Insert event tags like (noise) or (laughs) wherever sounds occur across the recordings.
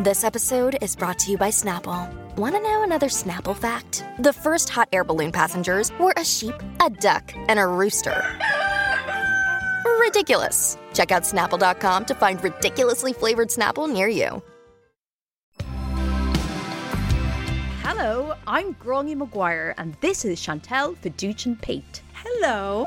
This episode is brought to you by Snapple. Want to know another Snapple fact? The first hot air balloon passengers were a sheep, a duck, and a rooster. Ridiculous. Check out snapple.com to find ridiculously flavored Snapple near you. Hello, I'm Gráinne Maguire, and this is Chantel Fiducian Pate. Hello.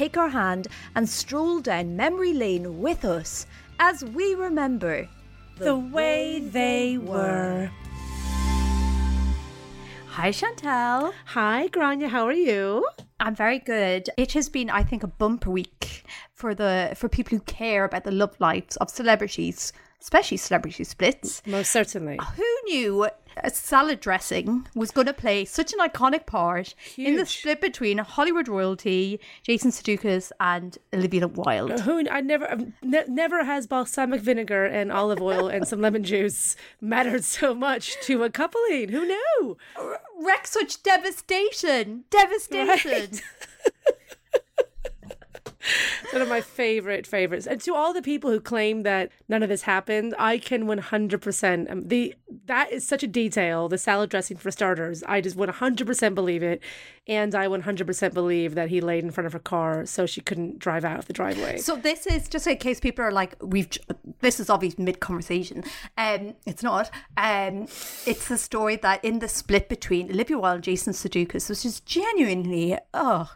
take our hand and stroll down memory lane with us as we remember The way they were. Hi, Chantel. Hi, Gráinne, how are you? I'm very good. It has been, I think, a bumper week for the for people who care about the love lives of celebrities, especially celebrity splits. Most certainly. Who knew a salad dressing was going to play such an iconic part in the split between Hollywood royalty, Jason Sudeikis, and Olivia Wilde? Who I never, ne- never has balsamic vinegar and olive oil and some lemon juice mattered so much to a coupling. Who knew? Wreck such devastation! Devastation! Right. (laughs) (laughs) One of my favorite favorites. And to all the people who claim that none of this happened, I can 100% um, the that is such a detail, the salad dressing for starters. I just 100% believe it. And I 100% believe that he laid in front of her car so she couldn't drive out of the driveway. So this is just in case people are like, we've. This is obviously mid conversation. Um, it's not. Um, it's the story that in the split between Olivia Wilde and Jason Sudeikis, which is genuinely oh,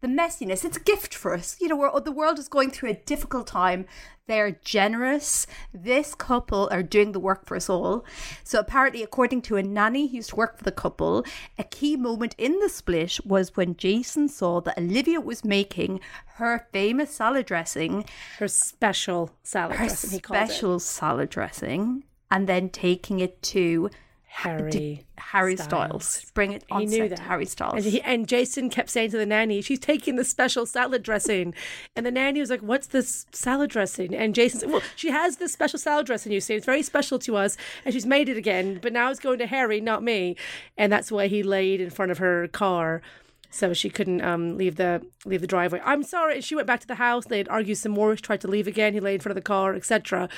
the messiness. It's a gift for us. You know, the world is going through a difficult time. They're generous. This couple are doing the work for us all. So apparently, according to a nanny who used to work for the couple, a key moment in the split was when Jason saw that Olivia was making her famous salad dressing, her special salad her dressing, he called it. special salad dressing, and then taking it to Harry. Harry Styles. Bring it on He knew set that. to Harry Styles. And, he, and Jason kept saying to the nanny, she's taking the special salad dressing. And the nanny was like, what's this salad dressing? And Jason said, well, she has this special salad dressing, you see. It's very special to us. And she's made it again. But now it's going to Harry, not me. And that's why he laid in front of her car. So she couldn't um, leave the leave the driveway. I'm sorry. She went back to the house. They'd argued some more. She tried to leave again. He lay in front of the car, etc.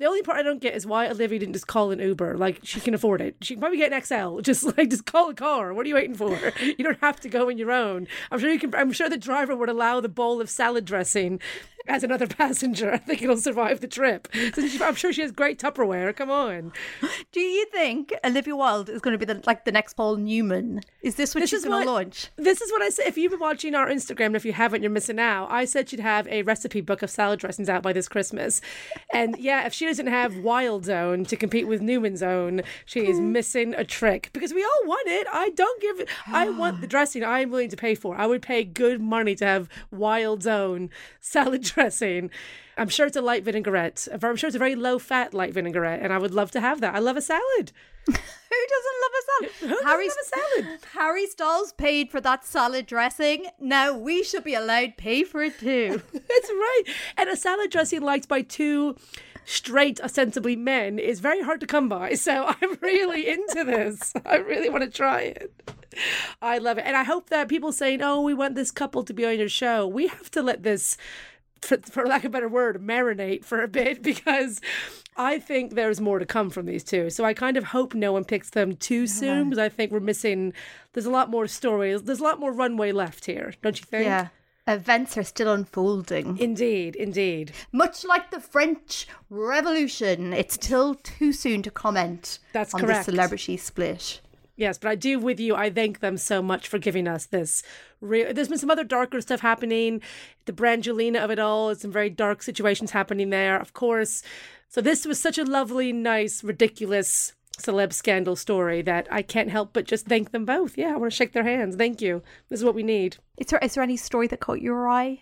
The only part I don't get is why Olivia didn't just call an Uber. Like she can afford it. She can probably get an XL. (laughs) Just like just call a car. What are you waiting for? (laughs) You don't have to go in your own. I'm sure you can. I'm sure the driver would allow the bowl of salad dressing as another (laughs) passenger. I think it'll survive the trip. So she- I'm sure she has great Tupperware. Come on. (gasps) Do you think Olivia Wilde is going to be the, like the next Paul Newman? Is this what This she's going to launch? This is what I said. If you've been watching our Instagram, and if you haven't, you're missing out. I said she'd have a recipe book of salad dressings out by this Christmas. And yeah, if she doesn't have Wilde's Own to compete with Newman's Own, she is missing a trick because we all want it. I don't give I ah. want the dressing I'm willing to pay for. I would pay good money to have Wilde's Own salad (laughs) dressing. I'm sure it's a light vinaigrette. I'm sure it's a very low fat light vinaigrette, and I would love to have that. I love a salad. (laughs) Who doesn't love a salad? Who doesn't Harry, love a salad? (laughs) Harry Styles paid for that salad dressing. Now we should be allowed to pay for it too. That's right. And a salad dressing liked by two straight, ostensibly men is very hard to come by. So I'm really into this. I really want to try it. I love it. And I hope that people saying, oh, we want this couple to be on your show, we have to let this. For, for lack of a better word, marinate for a bit (laughs) because I think there's more to come from these two. So I kind of hope no one picks them too soon because I think we're missing. There's a lot more stories. There's a lot more runway left here, don't you think? yeah. Events are still unfolding. Indeed, indeed. Much like the French Revolution, it's still too soon to comment That's on correct. the celebrity split. Yes, but I do with you. I thank them so much for giving us this. Re- There's been some other darker stuff happening. The Brangelina of it all. Some very dark situations happening there, of course. So this was such a lovely, nice, ridiculous celeb scandal story that I can't help but just thank them both. Yeah, I want to shake their hands. Thank you. This is what we need. Is there is there any story that caught your eye?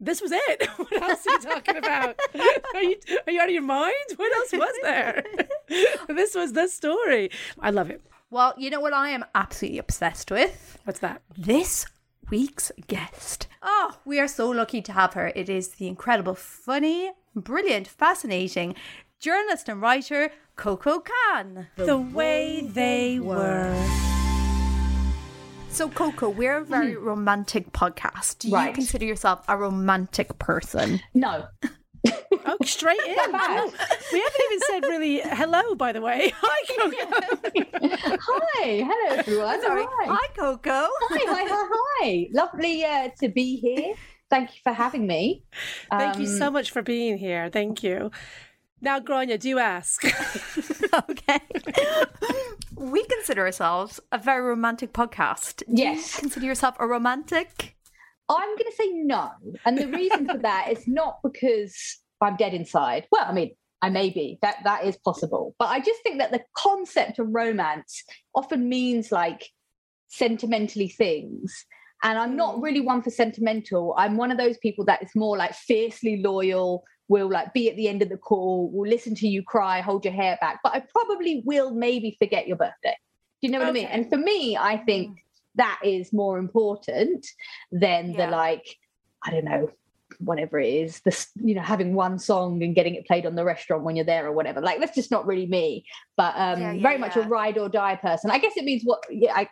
this was it. (laughs) What else are you talking about? (laughs) Are you are you out of your mind? What else was there? (laughs) this was the story. I love it. Well, you know what I am absolutely obsessed with? What's that? This week's guest. Oh, we are so lucky to have her. It is the incredible, funny, brilliant, fascinating journalist and writer Coco Khan. The way they were. So, Coco, we're a very romantic podcast. Do you consider yourself a romantic person? No. (laughs) Oh, straight in. Oh, we haven't even said really hello, by the way. (laughs) Hi, Coco. Hi. Hello, everyone. Sorry. Hi. Hi, Coco. Hi, hi, hi, hi. Lovely uh, to be here. Thank you for having me. Thank you Um, so much for being here. Thank you. Now, Gráinne, do ask. (laughs) okay. (laughs) we consider ourselves a very romantic podcast. Do Yes. You consider yourself a romantic? I'm going to say no. And the reason for that is not because I'm dead inside. Well, I mean, I may be. That that is possible. But I just think that the concept of romance often means like sentimentally things. And I'm not mm. really one for sentimental. I'm one of those people that is more like fiercely loyal, will like be at the end of the call, will listen to you cry, hold your hair back. But I probably will maybe forget your birthday. Do you know what I mean? And for me, I think that is more important than Yeah. the like, I don't know, whatever it is, this you know, having one song and getting it played on the restaurant when you're there or whatever. Like that's just not really me. But um Yeah, yeah, very much a ride or die person. I guess it means what yeah, I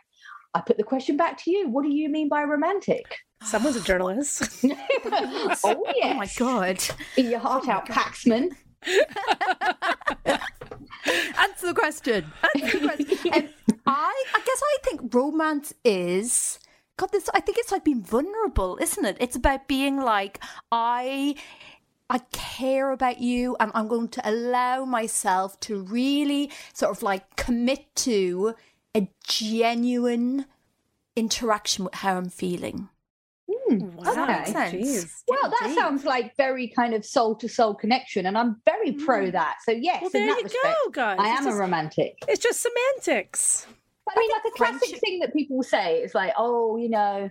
I put the question back to you. What do you mean by romantic? Someone's a (sighs) journalist. (laughs) oh yes. Oh my God. Eat your heart out, Paxman. (laughs) Answer the question. Answer the question. (laughs) Um, I, I guess I think romance is. God, this. I think it's like being vulnerable, isn't it? It's about being like I. I care about you, and I'm going to allow myself to really sort of like commit to a genuine interaction with how I'm feeling. Hmm. Wow. that? Jeez. Well, that Indeed. sounds like very kind of soul to soul connection, and I'm very hmm. pro that. So yes, Well, in there that you respect, go, guys. I It's am a just- romantic. It's just semantics. I mean, like a classic friendship- thing that people say is like, oh, you know, a-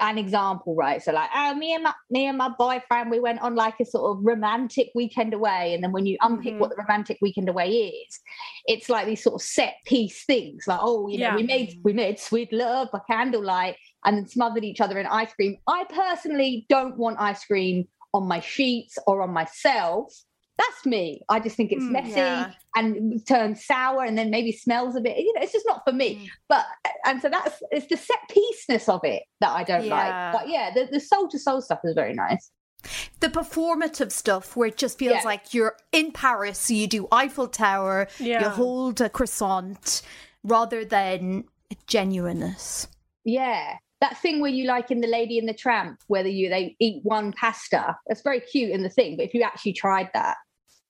an example, right? So like, oh, me and my me and my boyfriend, we went on like a sort of romantic weekend away, and then when you unpick Mhm. what the romantic weekend away is, it's like these sort of set piece things, like, oh, you know, Yeah. we made we made sweet love by candlelight, and then smothered each other in ice cream. I personally don't want ice cream on my sheets or on myself. That's me. I just think it's Mm, messy yeah. and turns sour and then maybe smells a bit. You know, it's just not for me. Mm. But and so that's it's the set piece-ness of it that I don't Yeah. like. But yeah, the, the soul to soul stuff is very nice. the performative stuff where it just feels Yeah. like you're in Paris, so you do Eiffel Tower, you hold a croissant, rather than genuineness. Yeah. That thing where you like in the Lady and the Tramp, whether you they eat one pasta. That's very cute in the thing, but if you actually tried that,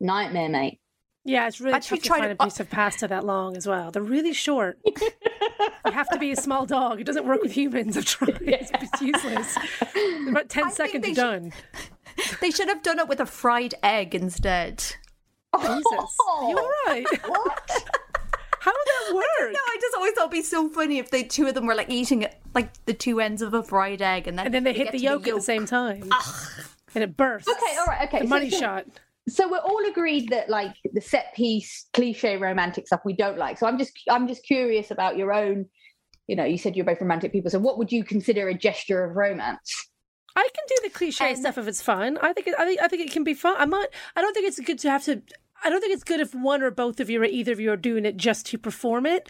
nightmare, mate. Yeah, it's really Actually tough to find it- a piece of pasta that long as well. They're really short. (laughs) you have to be a small dog. It doesn't work with humans. I've tried. (laughs) It's, it's useless. About 10 I seconds, they you're should- done. (laughs) They should have done it with a fried egg instead. Jesus. Are you all right? What? How would that work? No, I just always thought it'd be so funny if the two of them were like eating it, like the two ends of a fried egg, and then And then they hit get the yolk, at the same time. And it bursts. Okay, all right, okay. The money so- shot. so we're all agreed that like the set piece cliche romantic stuff we don't like so i'm just i'm just curious about your own you know you said you're both romantic people so what would you consider a gesture of romance I can do the cliche And- stuff if it's fun. I think it, I think I think it can be fun. I'm not. I don't think it's good to have to. I don't think it's good if one or both of you or either of you are doing it just to perform it.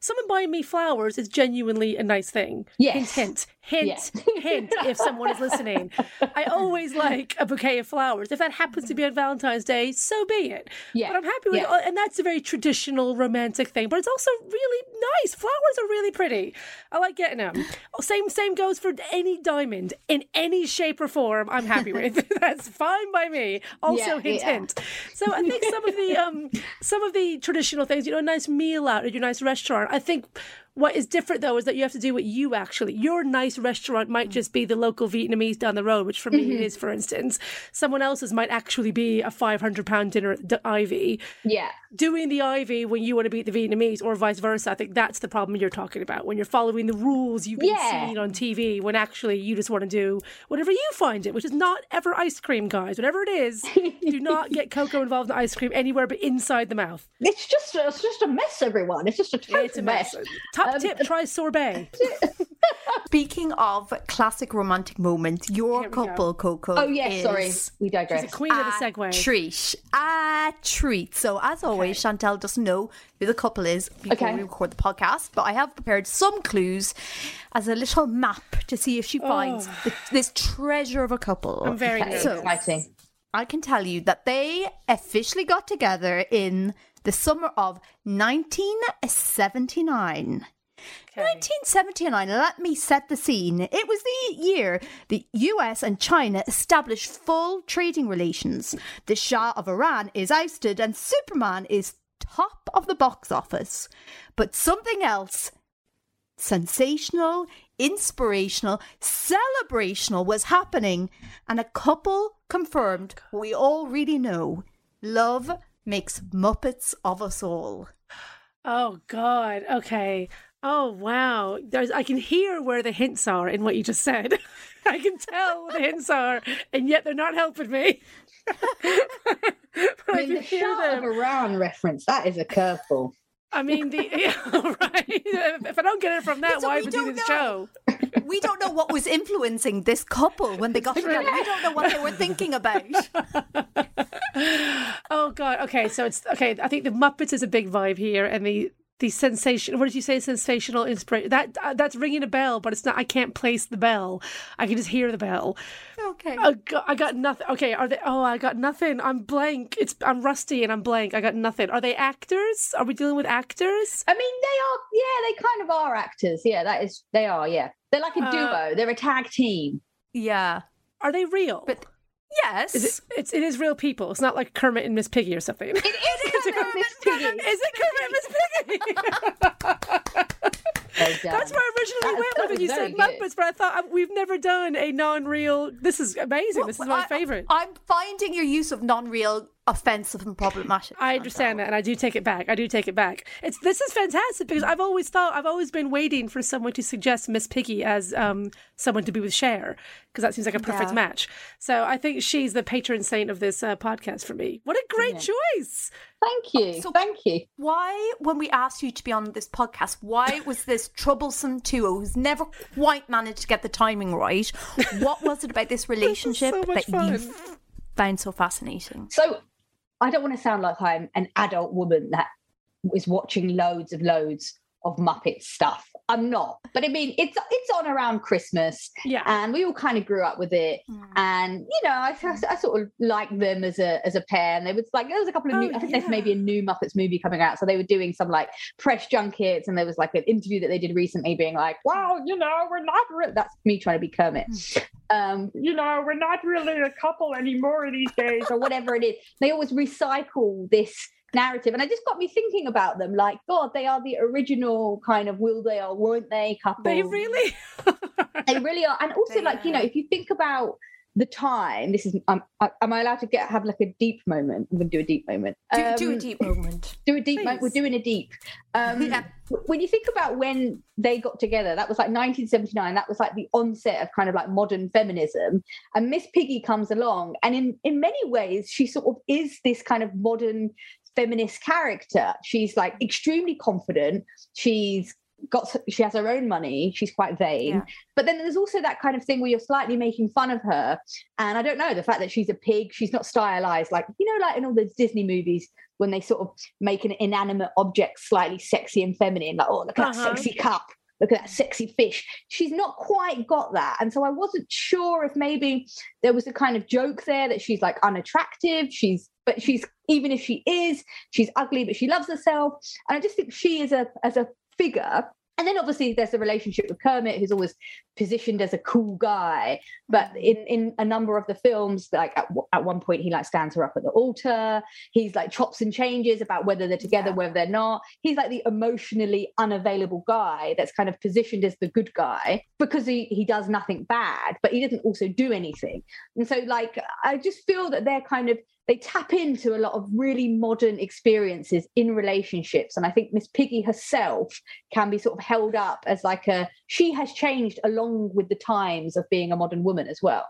Someone buying me flowers is genuinely a nice thing. Yes. Hint, hint, hint, (laughs) hint. If someone is listening, I always like a bouquet of flowers. If that happens to be on Valentine's Day, so be it. Yeah, But I'm happy with yeah. it, and that's a very traditional romantic thing. But it's also really nice. Flowers are really pretty. I like getting them. Same same goes for any diamond in any shape or form. I'm happy (laughs) with. (laughs) that's fine by me. Also, Yeah, hint yeah. hint. So I think some of the um some of the traditional things, you know, a nice meal out at your nice restaurant. I think What is different though is that you have to do what you actually. Your nice restaurant might just be the local Vietnamese down the road, which for me it is, for instance. Someone else's might actually be a five hundred pound dinner at the Ivy. Yeah. Doing the Ivy when you want to beat the Vietnamese, or vice versa. I think that's the problem you're talking about when you're following the rules you've been Yeah. seeing on TV. When actually you just want to do whatever you find it, which is not ever ice cream, guys. Whatever it is, (laughs) do not get Coco involved in ice cream anywhere but inside the mouth. It's just it's just a mess, everyone. It's just a total It's a mess. mess. Top Um, tip: try sorbet. (laughs) Speaking of classic romantic moments, your Here we go. couple, Coco. Oh yes, sorry, is we digress. She's a queen of the a segue. treat. A treat. So, as always, Chantel doesn't know who the couple is before Okay. we record the podcast, but I have prepared some clues as a little map to see if she finds the, this treasure of a couple. Oh. I'm very Okay, nervous. exciting. I can tell you that they officially got together in the summer of 1979. 1979, let me set the scene. It was the year the US and China established full trading relations. The Shah of Iran is ousted and Superman is top of the box office. But something else sensational, inspirational, celebrational was happening, and a couple confirmed what we all really know love makes Muppets of us all. Oh God. Okay. Oh wow. There's I can hear where the hints are in what you just said. (laughs) I can tell what the hints are, and yet they're not helping me. (laughs) but I, I mean, can the hear Shah of them. Iran reference, that is a curveball. I mean, the (laughs) yeah, right. If I don't get it from that, So why we even do don't this know. show? We don't know what was influencing this couple when they got together. We don't know what they were thinking about. Oh God. Okay, so it's okay. I think the Muppets is a big vibe here, and the the sensation. What did you say? Sensational inspiration. That uh, that's ringing a bell, but it's not. I can't place the bell. I can just hear the bell. Okay. I got, I got nothing. Okay, are they? Oh, I got nothing. I'm blank. It's I'm rusty and I'm blank. I got nothing. Are they actors? Are we dealing with actors? I mean, they are, yeah, they kind of are actors. Yeah, that is, they are, yeah. They're like a Uh, duo, they're a tag team. Yeah. Are they real? But yes. is it, it's it is real people. It's not like Kermit and Miss Piggy or something. It is (laughs) kind of Miss Piggy. Is it Kermit and Miss Piggy? (laughs) Well. That's where I originally That- went that with when you very said good. Muppets, but I thought uh, we've never done a non-real. This is amazing. this is my I- favorite. I'm finding your use of non-real offensive and problematic. I understand that, and I do take it back. I do take it back. It's this is fantastic because I've always thought I've always been waiting for someone to suggest Miss Piggy as um, someone to be with Cher because that seems like a perfect Yeah. match. So I think she's the patron saint of this uh, podcast for me. What a great choice! Thank you. So- Thank you. Why, when we asked you to be on this podcast, why was this troublesome duo who's never quite managed to get the timing right? What was it about this (laughs) relationship so that you fun. f- found so fascinating? So I don't want to sound like I'm an adult woman that is watching loads of loads of Muppet stuff. I'm not. But I mean, it's it's on around Christmas, Yeah. and we all kind of grew up with it. And you know, I, I, I sort of liked them as a as a pair. And they was like, there was a couple of Oh, new. I think there's maybe a new Muppets movie coming out, so they were doing some like press junkets, and there was like an interview that they did recently, being like, "Well, you know, we're not." Re-. That's me trying to be Kermit. Um, you know, we're not really a couple anymore these days, or whatever it is. They always recycle this narrative, and it just got me thinking about them. Like, God, they are the original kind of will they or won't they couple. They really. they really are. And also They like you know if you think about the time this is um, I- am i allowed to get have like a deep moment? I'm going to do a deep moment. Do, do a Um, deep moment. (laughs) do a deep moment. We're doing a deep. Um Yeah. when you think about when they got together that was like 1979 that was like the onset of kind of like modern feminism. And miss piggy comes along and in in many ways she sort of is this kind of modern feminist character. She's like extremely confident. She's got she has her own money. She's quite vain. Yeah. but then there's also that kind of thing where you're slightly making fun of her. And i don't know the fact that she's a pig she's not stylized. Like you know like in all those disney movies when they sort of make an inanimate object slightly sexy and feminine like oh look at Uh-huh. that sexy cup look at that sexy fish. She's not quite got that. And so i wasn't sure if maybe there was a kind of joke there that she's like unattractive. She's but she's even if she is she's ugly but she loves herself. And i just think she is a as a figure and then obviously there's the relationship with Kermit, who's always positioned as a cool guy. But in in a number of the films, like at, at one point he like stands her up at the altar. He's like chops and changes about whether they're together, whether they're not. He's like the emotionally unavailable guy that's kind of positioned as the good guy because he he does nothing bad, but he doesn't also do anything. And so like I just feel that they're kind of they tap into a lot of really modern experiences in relationships. And i think miss piggy herself can be sort of held up as like a she has changed along with the times of being a modern woman as well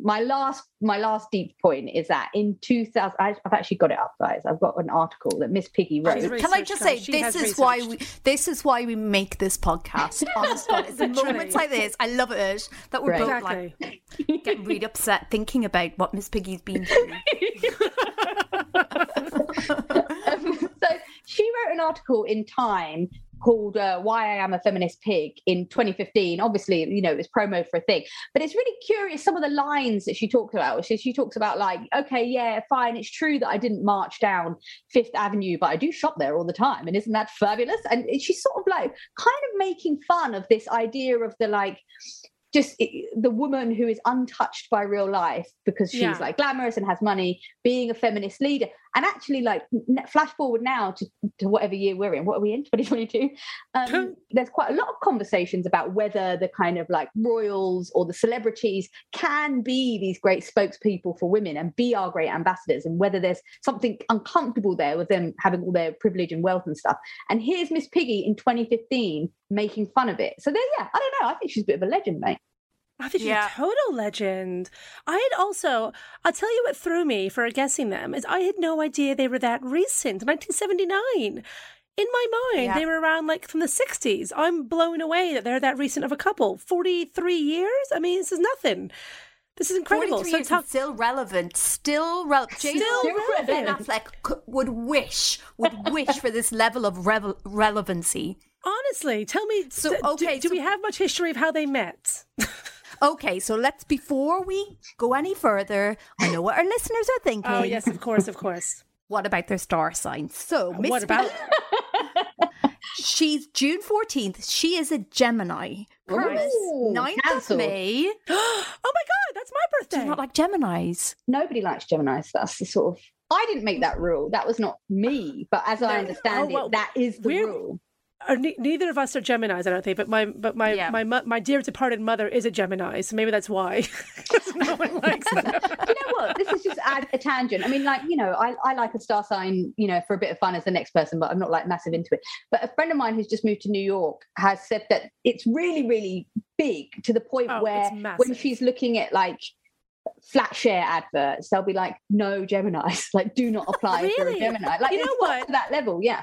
my last my last deep point is that in 2000 i've actually got it up guys i've got an article that miss piggy wrote She's Can I just say she this has is why we this is why we make this podcast. (laughs) Honest God, it's the Literally. moments like this. I love it that we're Right. both Exactly. like getting really upset thinking about what Miss Piggy's been through. (laughs) (laughs) Um, so she wrote an article in Time called uh, "Why I Am a Feminist Pig" in 2015. Obviously, you know, it was promo for a thing, but it's really curious. Some of the lines that she talks about. She, she talks about like, okay, yeah, fine, it's true that I didn't march down Fifth Avenue, but I do shop there all the time, and isn't that fabulous? And she's sort of like kind of making fun of this idea of the like just it, the woman who is untouched by real life because she's Yeah. like glamorous and has money being a feminist leader and actually like flash forward now to, to whatever year we're in what are we in? (laughs) 2022 um, there's quite a lot of conversations about whether the kind of like royals or the celebrities can be these great spokespeople for women and be our great ambassadors and whether there's something uncomfortable there with them having all their privilege and wealth and stuff. And here's miss piggy in 2015 making fun of it. So there yeah i don't know. I think she's a bit of a legend mate I think she's Yeah. a total legend. I had also, I'll tell you what threw me for guessing them is I had no idea they were that recent, 1979. In my mind, Yeah. they were around like from the 60s. I'm blown away that they're that recent of a couple. 43 years? I mean, this is nothing. This is incredible. 43 So talk- still relevant, still relevant. Still Ben relevant. Affleck c- would wish, would wish for this level of revel- relevancy. honestly, tell me, So, do- okay, do, so- we have much history of how they met? (laughs) Okay, so let's before we go any further, I know what our listeners are thinking. oh, yes, of course, of course. What about their star signs? So, uh, Miss what about? She's June 14th. She is a Gemini. Kermit's Ooh, 9th cancelled. of May. (gasps) oh my God, that's my birthday. you not like Geminis? nobody likes Gemini's. That's the sort of. I didn't make that rule. That was not me. But as I oh, understand Oh, well, it, that is the rule. Or ne- neither of us are Gemini's, I don't think. But my but my Yeah. my my dear departed mother is a Gemini, so maybe that's why. (laughs) no one likes them. (laughs) you know what? This is just add a tangent. I mean, like, you know, I, I like a star sign, you know, for a bit of fun as the next person, but I'm not like massive into it. But a friend of mine who's just moved to New York has said that it's really, really big to the point Oh, where when she's looking at like flat share adverts, they'll be like, no Geminis, (laughs) like, do not apply if you're a Gemini. Like, You know what? to that level, yeah.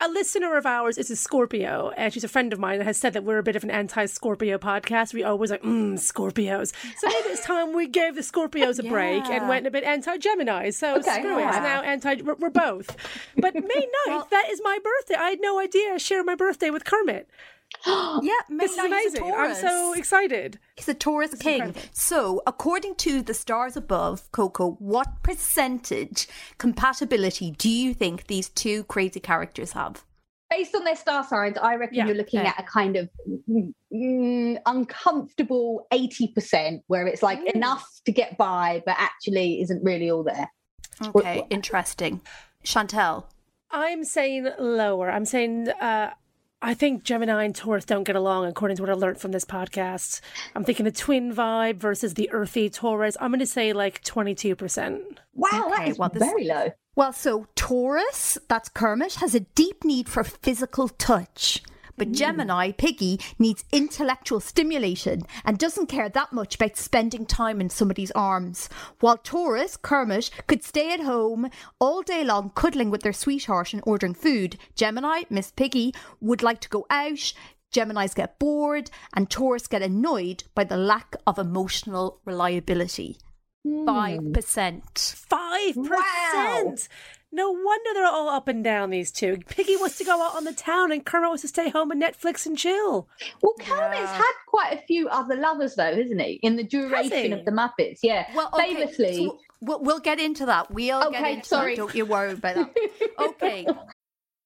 A listener of ours is a Scorpio, and she's a friend of mine and has said that we're a bit of an anti-Scorpio podcast. We always like, mm, Scorpios. So (laughs) maybe it's time we gave the Scorpios a break and went a bit anti-Gemini. So Okay, screw it. yeah. It's now anti. We're, we're both. But May (laughs) 9th, that is my birthday. I had no idea I share my birthday with Kermit. (gasps) Yeah, This is 9th a amazing. I'm so excited. He's a Taurus king. So, according to the stars above, Coco, what percentage compatibility do you think these two crazy characters have? based on their star signs, I reckon Yeah, you're looking okay. at a kind of mm, mm, uncomfortable 80%, where it's like enough to get by, but actually isn't really all there. Okay, interesting. Chantel. I'm saying lower. I'm saying uh, I think Gemini and Taurus don't get along, according to what I learned from this podcast. I'm thinking the twin vibe versus the earthy Taurus. I'm going to say like 22%. Wow, that Okay, is well, this- very low. Well, so Taurus, that's Kermit, has a deep need for physical touch. But mm. Gemini, Piggy, needs intellectual stimulation and doesn't care that much about spending time in somebody's arms. While Taurus, Kermit, could stay at home all day long cuddling with their sweetheart and ordering food. Gemini, Miss Piggy, would like to go out. Geminis get bored and Taurus get annoyed by the lack of emotional reliability. Hmm. 5%. 5%. Wow. No wonder they're all up and down, these two. Piggy wants to go out on the town and Kermit wants to stay home and Netflix and chill. Well, Kermit's had quite a few other lovers, though, isn't he? In the duration of the Muppets, yeah. Well, okay, Famously, so we'll, we'll get into that. We'll get Okay, into sorry. that. Don't you worry about that. (laughs) Okay.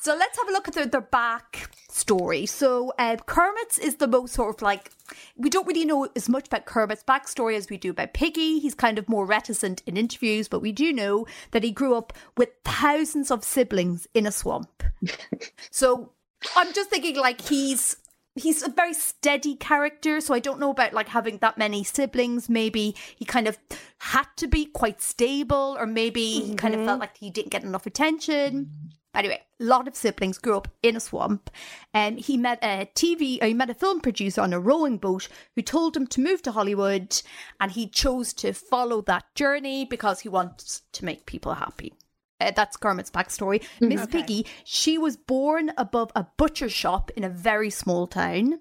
So let's have a look at the, the back story. So uh, Kermit's is the most sort of like we don't really know as much about Kermit's backstory as we do about Piggy. He's kind of more reticent in interviews, but we do know that he grew up with thousands of siblings in a swamp. (laughs) so I'm just thinking like he's he's a very steady character so i don't know about like having that many siblings maybe he kind of had to be quite stable or maybe he kind of felt like he didn't get enough attention Anyway, a lot of siblings grew up in a swamp, and he met a TV, or uh, he met a film producer on a rowing boat who told him to move to Hollywood, and he chose to follow that journey because he wants to make people happy. Uh, that's Kermit's backstory. Mm-hmm. Miss Piggy, she was born above a butcher shop in a very small town.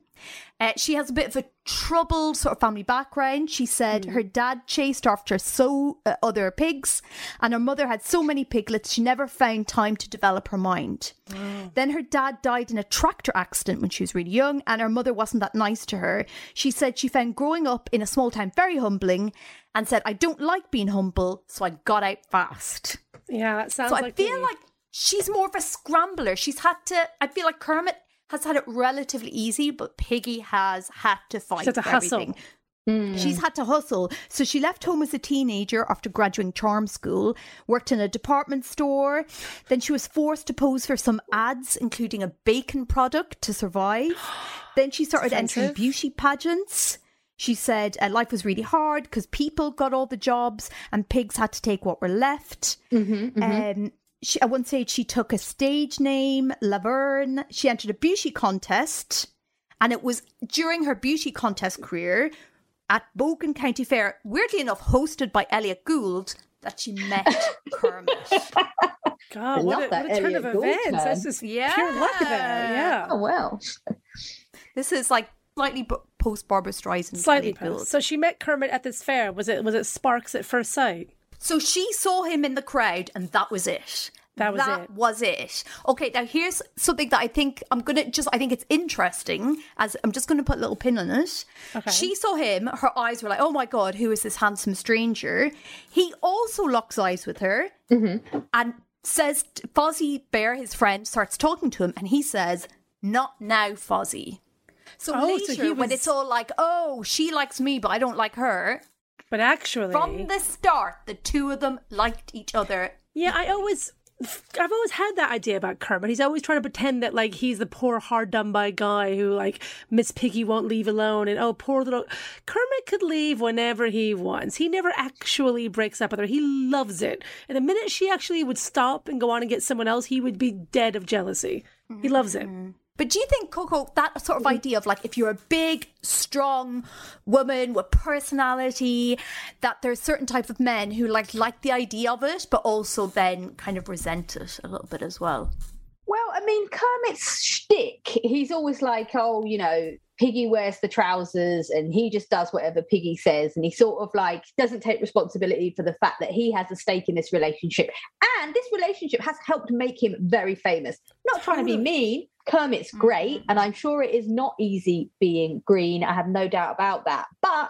Uh, she has a bit of a troubled sort of family background. She said her dad chased after so uh, other pigs, and her mother had so many piglets she never found time to develop her mind. Then her dad died in a tractor accident when she was really young, and her mother wasn't that nice to her. She said she found growing up in a small town very humbling, and said, "I don't like being humble, so I got out fast." Yeah, that sounds So I feel me. like she's more of a scrambler. She's had to. I feel like Kermit has had it relatively easy, but Piggy has had to fight had to for hustle. everything. She's had to hustle. So she left home as a teenager after graduating charm school, worked in a department store. Then she was forced to pose for some ads, including a bacon product to survive. (gasps) Then she started entering beauty pageants. She said uh, life was really hard because people got all the jobs and pigs had to take what were left. Um, she, at one stage, she took a stage name, Laverne. She entered a beauty contest, and it was during her beauty contest career at Bogen County Fair, weirdly enough, hosted by Elliott Gould, that she met (laughs) Kermit. God, what a, what a turn Elliott of Gould events. turn. That's just Yeah. pure luck there. Yeah. Oh well. This is like slightly post Barbra Streisand. Slightly Elliott post. So she met Kermit at this fair. Was it was it sparks at first sight? So she saw him in the crowd, and that was it. That was that it. was it. Okay, now here's something that I think I'm gonna just. I think it's interesting. As I'm just gonna put a little pin on it. Okay. She saw him. Her eyes were like, "Oh my god, who is this handsome stranger?" He also locks eyes with her Mm-hmm. and says, "Fozzie Bear, his friend, starts talking to him, and he says, "Not now, Fozzie." So Oh, later, so he when it's all like, "Oh, she likes me, but I don't like her," But actually, from the start, the two of them liked each other. yeah, I always. I've always had that idea about Kermit. He's always trying to pretend that like he's the poor hard done by guy who like Miss Piggy won't leave alone and oh poor little Kermit could leave whenever he wants. He never actually breaks up with her. He loves it. And the minute she actually would stop and go on and get someone else, he would be dead of jealousy. He loves it. Mm-hmm. But do you think, Coco, that sort of mm. idea of like if you're a big, strong woman with personality, that there's certain types of men who like like the idea of it, but also then kind of resent it a little bit as well. Well, I mean, Kermit's shtick, he's always like, oh, you know, Piggy wears the trousers and he just does whatever Piggy says. And he sort of like doesn't take responsibility for the fact that he has a stake in this relationship. And this relationship has helped make him very famous. Not trying to be mean. Kermit's great. Mm. And I'm sure it is not easy being green. I have no doubt about that. But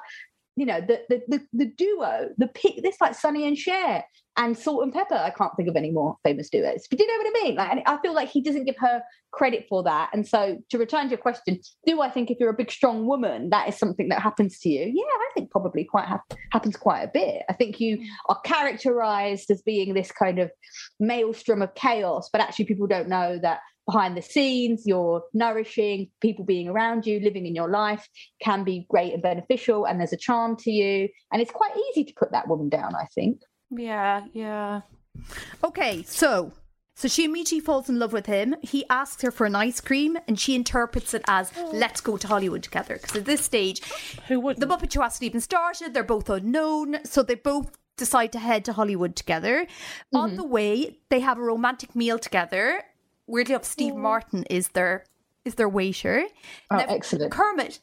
you know the the the, the duo, the pick this like Sonny and Cher and Salt and Pepper. I can't think of any more famous duos. But do you know what I mean? Like, and I feel like he doesn't give her credit for that. And so, to return to your question, do I think if you're a big strong woman, that is something that happens to you? Yeah, I think probably quite hap happens quite a bit. I think you mm. are characterized as being this kind of maelstrom of chaos, but actually people don't know that behind the scenes, you're nourishing, people being around you, living in your life can be great and beneficial, and there's a charm to you. And it's quite easy to put that woman down, I think. Yeah, yeah. Okay, so so she immediately falls in love with him. He asks her for an ice cream, and she interprets it as oh. "Let's go to Hollywood together." Because at this stage, Who wouldn't? the Muppet Show hasn't even started. They're both unknown, so they both decide to head to Hollywood together. On mm-hmm. the way, they have a romantic meal together. Weirdly enough, Steve Martin is their is their waiter. Oh, Now, excellent. Kermit.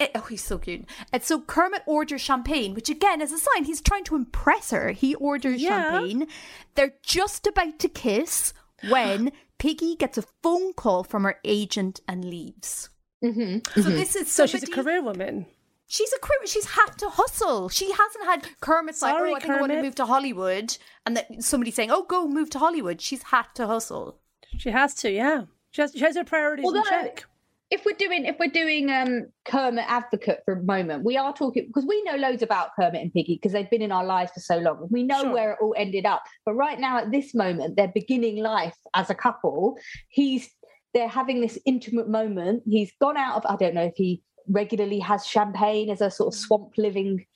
eh, oh, he's so cute. And so Kermit orders champagne, which again is a sign he's trying to impress her. He orders Yeah. champagne. They're just about to kiss when (gasps) Piggy gets a phone call from her agent and leaves. Mm-hmm. So this is So she's a career woman. She's a career. She's had to hustle. She hasn't had Kermit's like, Sorry, oh, I think I want to Kermit. move to Hollywood, and that somebody saying, oh, go move to Hollywood. She's had to hustle. She has to, yeah. She has, she has her priorities in check. if we're doing if we're doing um Kermit advocate for a moment, we are talking because we know loads about Kermit and Piggy because they've been in our lives for so long. We know Sure. where it all ended up. But right now, at this moment, they're beginning life as a couple. He's they're having this intimate moment. He's gone out of I don't know if he regularly has champagne as a sort of swamp living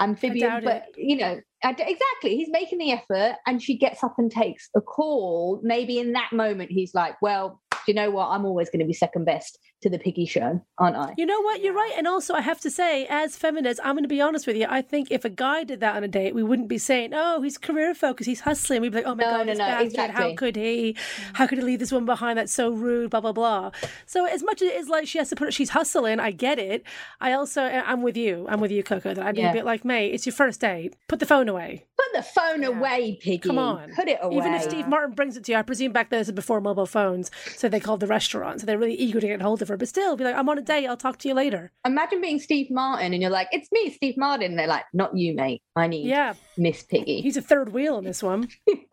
amphibian, but you know. Exactly, he's making the effort, and she gets up and takes a call. Maybe in that moment, he's like, "Well, do you know what? I'm always going to be second best to the piggy show, aren't I? You know what? You're right. And also, I have to say, as feminists, I'm going to be honest with you. I think if a guy did that on a date, we wouldn't be saying, "Oh, he's career focused. He's hustling." We'd be like, "Oh my No, god, no, this no, bastard! How could he? How could he leave this woman behind? That's so rude." Blah blah blah. So as much as it is like she has to put, it, she's hustling. I get it. I also, I'm with you. I'm with you, Coco. That I'd be Yeah. a bit like, mate, it's your first date. Put the phone away. Put the phone away, piggy. Come on. put it away. Even if Steve Martin brings it to you, I presume back then this is before mobile phones, so they called the restaurant. So they're really eager to get hold of her. But still, be like, I'm on a date. I'll talk to you later. Imagine being Steve Martin and you're like, "It's me, Steve Martin." And they're like, "Not you, mate. I need Yeah, Miss Piggy." he's a third wheel on this one. (laughs)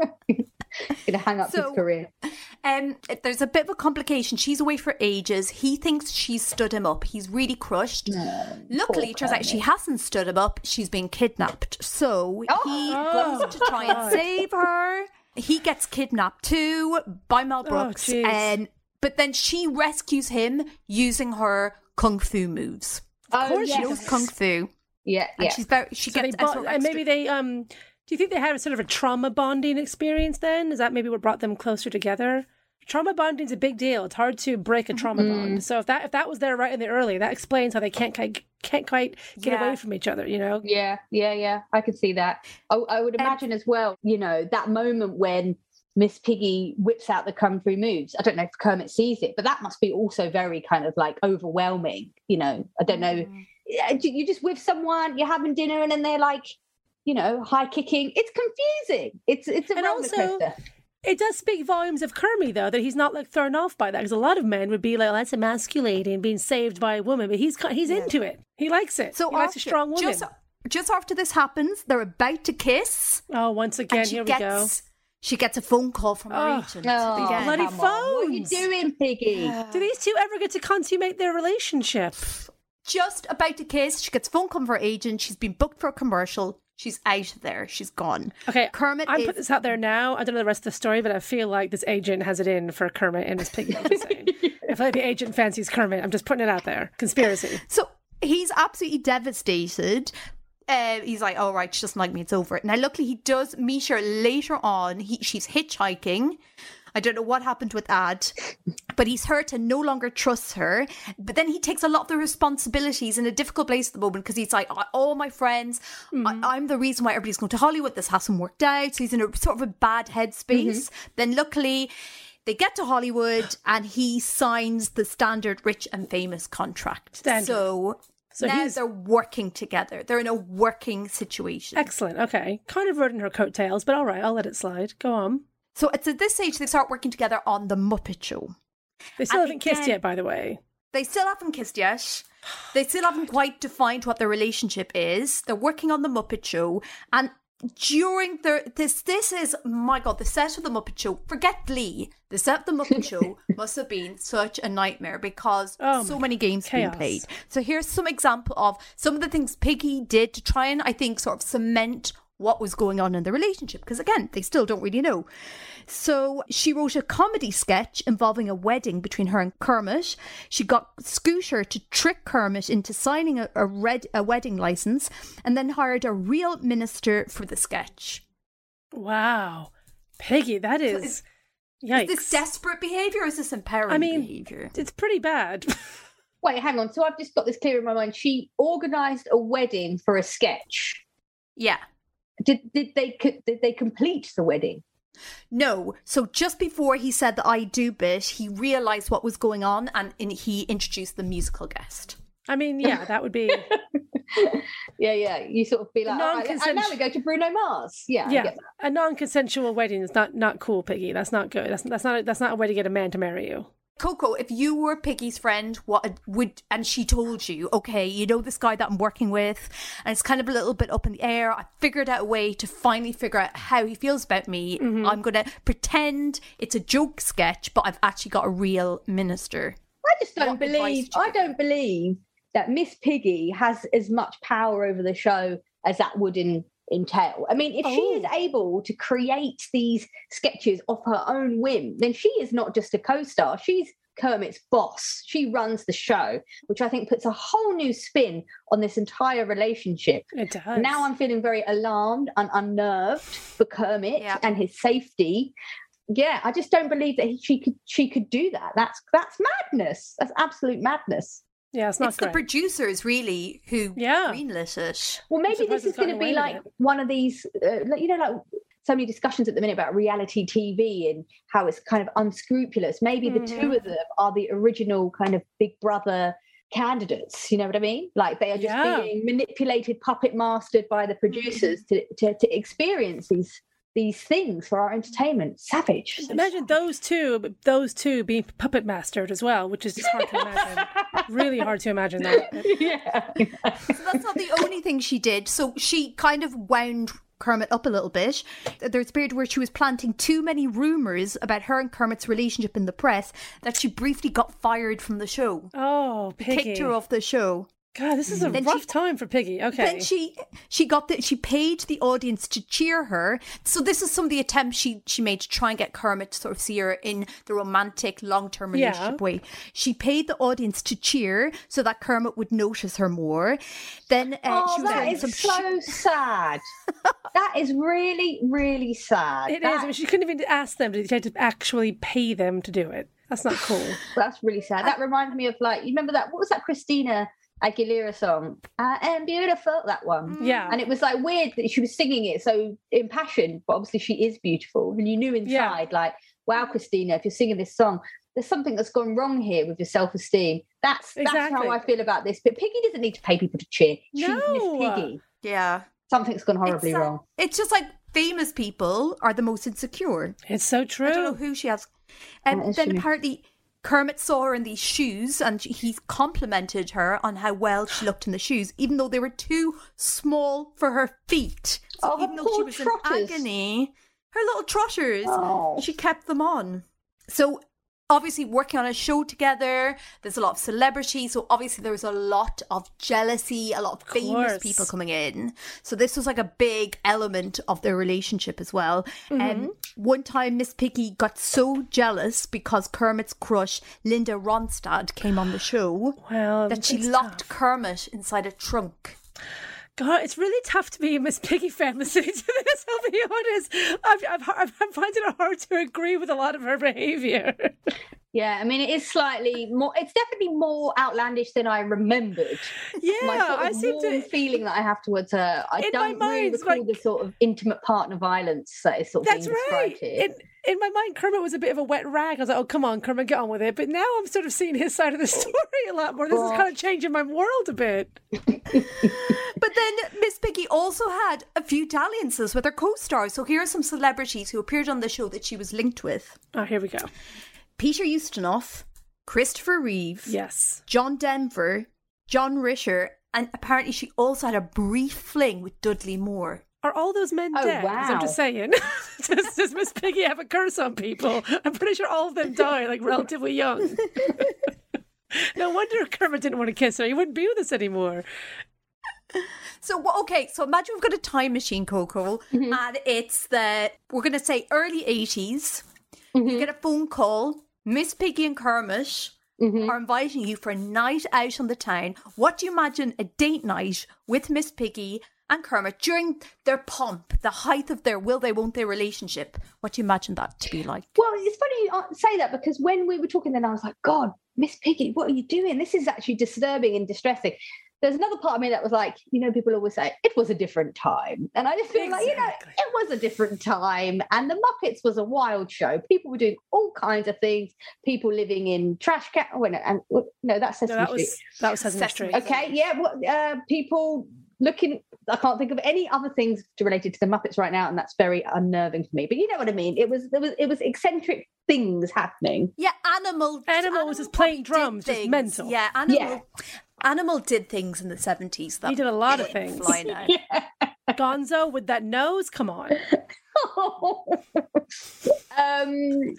gonna hang up So- his career. Um, there's a bit of a complication. She's away for ages. He thinks she's stood him up. He's really crushed. Luckily, it turns out she hasn't stood him up. She's been kidnapped. So he Oh. goes to try and save her. He gets kidnapped too by Mel Brooks, jeez. and but then she rescues him using her kung fu moves. Of course She knows kung fu, Yeah, and yeah. she's very. She So gets a bond, and maybe they um. Do you think they had a sort of a trauma bonding experience then? Is that maybe what brought them closer together? Trauma bonding is a big deal. It's hard to break a trauma Mm-hmm. bond. So if that if that was there right in the early, that explains how they can't quite can't quite get Yeah. away from each other. You know? Yeah, yeah, yeah. I could see that. I, I would imagine as well, you know, that moment when Miss Piggy whips out the kung fu moves. I don't know if Kermit sees it, but that must be also very kind of like overwhelming. You know, I don't know. Mm. You- You're just with someone, you're having dinner, and then they're like, you know, high kicking. It's confusing. It's it's a And roller also- coaster. It does speak volumes of Kermit though that he's not like thrown off by that because a lot of men would be like, oh, "That's emasculating, being saved by a woman," but he's he's into it. He likes it. So he likes after, a strong woman. Just, just after this happens, they're about to kiss. oh, once again, and she here gets, we go. She gets a phone call from her Oh. agent. Oh, again. bloody phone! What are you doing, Piggy? Do these two ever get to consummate their relationship? Just about to kiss, she gets a phone call from her agent. She's been booked for a commercial. She's out of there. She's gone. Okay, Kermit I'm is putting this out there now. I don't know the rest of the story, but I feel like this agent has it in for Kermit and his piggy. (laughs) I'm saying. I feel like the agent fancies Kermit. I'm just putting it out there. Conspiracy. so he's absolutely devastated. Uh, he's like, "All right, she doesn't like me. It's over." Now, luckily, he does meet her later on. He, she's hitchhiking. I don't know what happened with Ad, but he's hurt and no longer trusts her. But then he takes a lot of the responsibilities in a difficult place at the moment because he's like, "I- all my friends, I, I'm the reason why everybody's going to Hollywood. This hasn't worked out. So he's in a sort of a bad headspace. Then luckily, they get to Hollywood and he signs the standard rich and famous contract. Standard. So, So now he's- they're working together. They're in a working situation. Excellent. Okay. Kind of riding her coattails, but all right, I'll let it slide. Go on. So it's at this stage they start working together on the Muppet Show. They still And haven't kissed yet, by the way. They still haven't kissed yet. They still haven't quite defined what their relationship is. They're working on the Muppet Show, and during their this this is my god the set of the Muppet Show. Forget Glee. The set of the Muppet Show (laughs) must have been such a nightmare because Oh so many games chaos. being played. So here's some example of some of the things Piggy did to try and I think sort of cement what was going on in the relationship because again they still don't really know. So she wrote a comedy sketch involving a wedding between her and Kermit. She got Scooter to trick Kermit into signing a, a red a wedding license, and then hired a real minister for the sketch. Wow. peggy that is. is- yikes. Is this desperate behavior or is this empowering I mean, behavior? it's pretty bad. (laughs) Wait, hang on. So I've just got this clear in my mind. She organised a wedding for a sketch. Yeah. Did did they did they complete the wedding? No. So just before he said the I do bit, he realized what was going on and in, he introduced the musical guest. I mean, yeah, that would be (laughs) (laughs) yeah, yeah. You sort of be like, all right, and now we go to Bruno Mars. Yeah, yeah. A non-consensual wedding is not not cool, Piggy. That's not good. That's that's not that's not a way to get a man to marry you. Coco, if you were Piggy's friend, what would and she told you, okay, you know this guy that I'm working with, and it's kind of a little bit up in the air. I figured out a way to finally figure out how he feels about me. Mm-hmm. I'm gonna pretend it's a joke sketch, but I've actually got a real minister. I just don't What believe. you I don't believe that Miss Piggy has as much power over the show as that would in, entail. I mean, if she is Oh. able to create these sketches off her own whim, then she is not just a co-star. She's Kermit's boss. She runs the show, which I think puts a whole new spin on this entire relationship. It does. Now I'm feeling very alarmed and unnerved for Kermit Yeah. and his safety. Yeah, I just don't believe that he, she could she could do that. That's that's madness. That's absolute madness. Yeah, it's not it's the producers really who Yeah. greenlit it. Well, maybe this is going to be like it. one of these, uh, you know, like so many discussions at the minute about reality TV and how it's kind of unscrupulous. Maybe the two Mhm. of them are the original kind of Big Brother candidates. You know what I mean? Like they are just Yeah. being manipulated, puppet mastered by the producers to, to to experience these these things for our entertainment. Savage. Imagine those two, but those two being puppet mastered as well, which is just hard to imagine. (laughs) really hard to imagine that. yeah. So that's not the only thing she did. So she kind of wound Kermit up a little bit. There's a period where she was planting too many rumours about her and Kermit's relationship in the press that she briefly got fired from the show. Oh, Piggy. Kicked her off the show. God, this is a Then she- rough time for Piggy. Okay. Then she she got the she paid the audience to cheer her. So this is some of the attempts she she made to try and get Kermit to sort of see her in the romantic long term Yeah. relationship way. She paid the audience to cheer so that Kermit would notice her more. Then uh, Oh, she was that wearing is some so sad. (laughs) that is really, really sad. It is. That- I mean, she couldn't even ask them She had to actually pay them to do it. That's not cool. That's really sad. That reminds me of like you remember that what was that Christina Aguilera song? I am beautiful. That one. Yeah. And it was like weird that she was singing it so impassioned, but obviously she is beautiful. And you knew inside, like, wow, Christina, if you're singing this song, there's something that's gone wrong here with your self-esteem. That's that's Exactly. how I feel about this. But Piggy doesn't need to pay people to cheer. She's No. Miss Piggy. yeah. Something's gone horribly It's, uh, wrong. It's just like famous people are the most insecure. It's so true. I don't know true. who she has. And then true. apparently Kermit saw her in these shoes and he complimented her on how well she looked in the shoes, even though they were too small for her feet. So Oh, her even though she was trotters. in agony, her little trotters, Oh. she kept them on. So obviously working on a show together, there's a lot of celebrities, so obviously there was a lot of jealousy, a lot of famous course. people coming in. So this was like a big element of their relationship as well. Um, one time Miss Piggy got so jealous because Kermit's crush Linda Ronstadt came on the show Well, that she locked tough. Kermit inside a trunk. God, it's really tough to be a Miss Piggy fan (laughs) listening to this. I'll be honest. I've, I've, I've, I'm finding it hard to agree with a lot of her behaviour. Yeah, I mean, it is slightly more. It's definitely more outlandish than I remembered. yeah, my sort of I seem warm to. feeling that I have towards her. I In my don't really mind, recall like- the sort of intimate partner violence that is sort of That's being right. described here. In my mind, Kermit was a bit of a wet rag. I was like, oh, come on, Kermit, get on with it. But now I'm sort of seeing his side of the (laughs) story a lot more. This is kind of changing my world a bit. (laughs) But then Miss Piggy also had a few dalliances with her co-stars. So here are some celebrities who appeared on the show that she was linked with: Oh, here we go. Peter Ustinov, Christopher Reeve, Yes. John Denver, John Ritter, and apparently she also had a brief fling with Dudley Moore. Are all those men dead? Oh, dead? 'Cause I'm just saying. (laughs) does, does Miss Piggy have a curse on people? I'm pretty sure all of them die like relatively young. (laughs) no wonder Kermit didn't want to kiss her. He wouldn't be with us anymore. So okay, so imagine we've got a time machine, Coco, mm-hmm. and it's the we're going to say early 80s You mm-hmm. get a phone call. Miss Piggy and Kermit mm-hmm. are inviting you for a night out on the town. What do you imagine a date night with Miss Piggy and Kermit during their pomp, the height of their will they won't they relationship? What do you imagine that to be like? Well, it's funny you uh, say that because when we were talking, then I was like, God, Miss Piggy, what are you doing? This is actually disturbing and distressing. there's another part of me that was like, you know, people always say it was a different time. And I just feel like, you know, it was a different time. And the Muppets was a wild show. People were doing all kinds of things. People living in trash can. Oh, no, and no, that's No, that Street. was that was Sesame Sesame Street. Okay, yeah. Well, uh, people looking. I can't think of any other things related to the Muppets right now, and that's very unnerving for me. But you know what I mean. It was there was it was eccentric things happening. Yeah, animal. Animal was just playing drums, just mental. Yeah, animal. Yeah. Animal did things in the seventies. He did a lot of things. Fly now. (laughs) Gonzo with that nose. Come on. (laughs) um,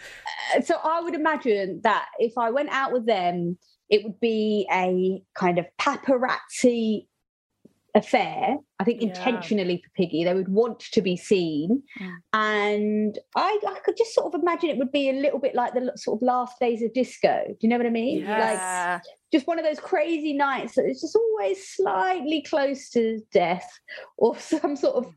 so I would imagine that if I went out with them, it would be a kind of paparazzi affair. I think Yeah. intentionally for Piggy, they would want to be seen, Mm. and I, I could just sort of imagine it would be a little bit like the sort of last days of disco. Do you know what I mean? Like just one of those crazy nights that is just always slightly close to death or (laughs) some sort of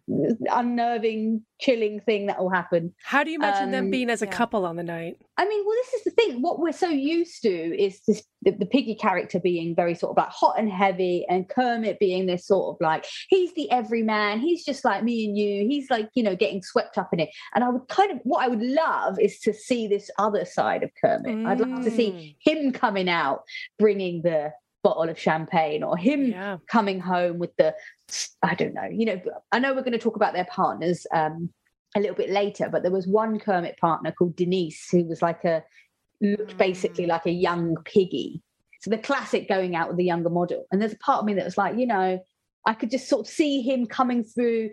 unnerving, chilling thing that will happen. How do you imagine them Um, being as a yeah. couple on the night? I mean, well, this is the thing. What we're so used to is this the, the piggy character being very sort of like hot and heavy, and Kermit being this sort of like he's the everyman. He's just like me and you. He's like you know getting swept up in it. And I would kind of what I would love is to see this other side of Kermit. I'd love to see him coming out, bringing the bottle of champagne, or him Yeah. coming home with the I don't know, you know, I know we're going to talk about their partners um a little bit later, but there was one Kermit partner called Denise who was like a looked basically like a young piggy. So the classic going out with the younger model. And there's a part of me that was like, you know, I could just sort of see him coming through,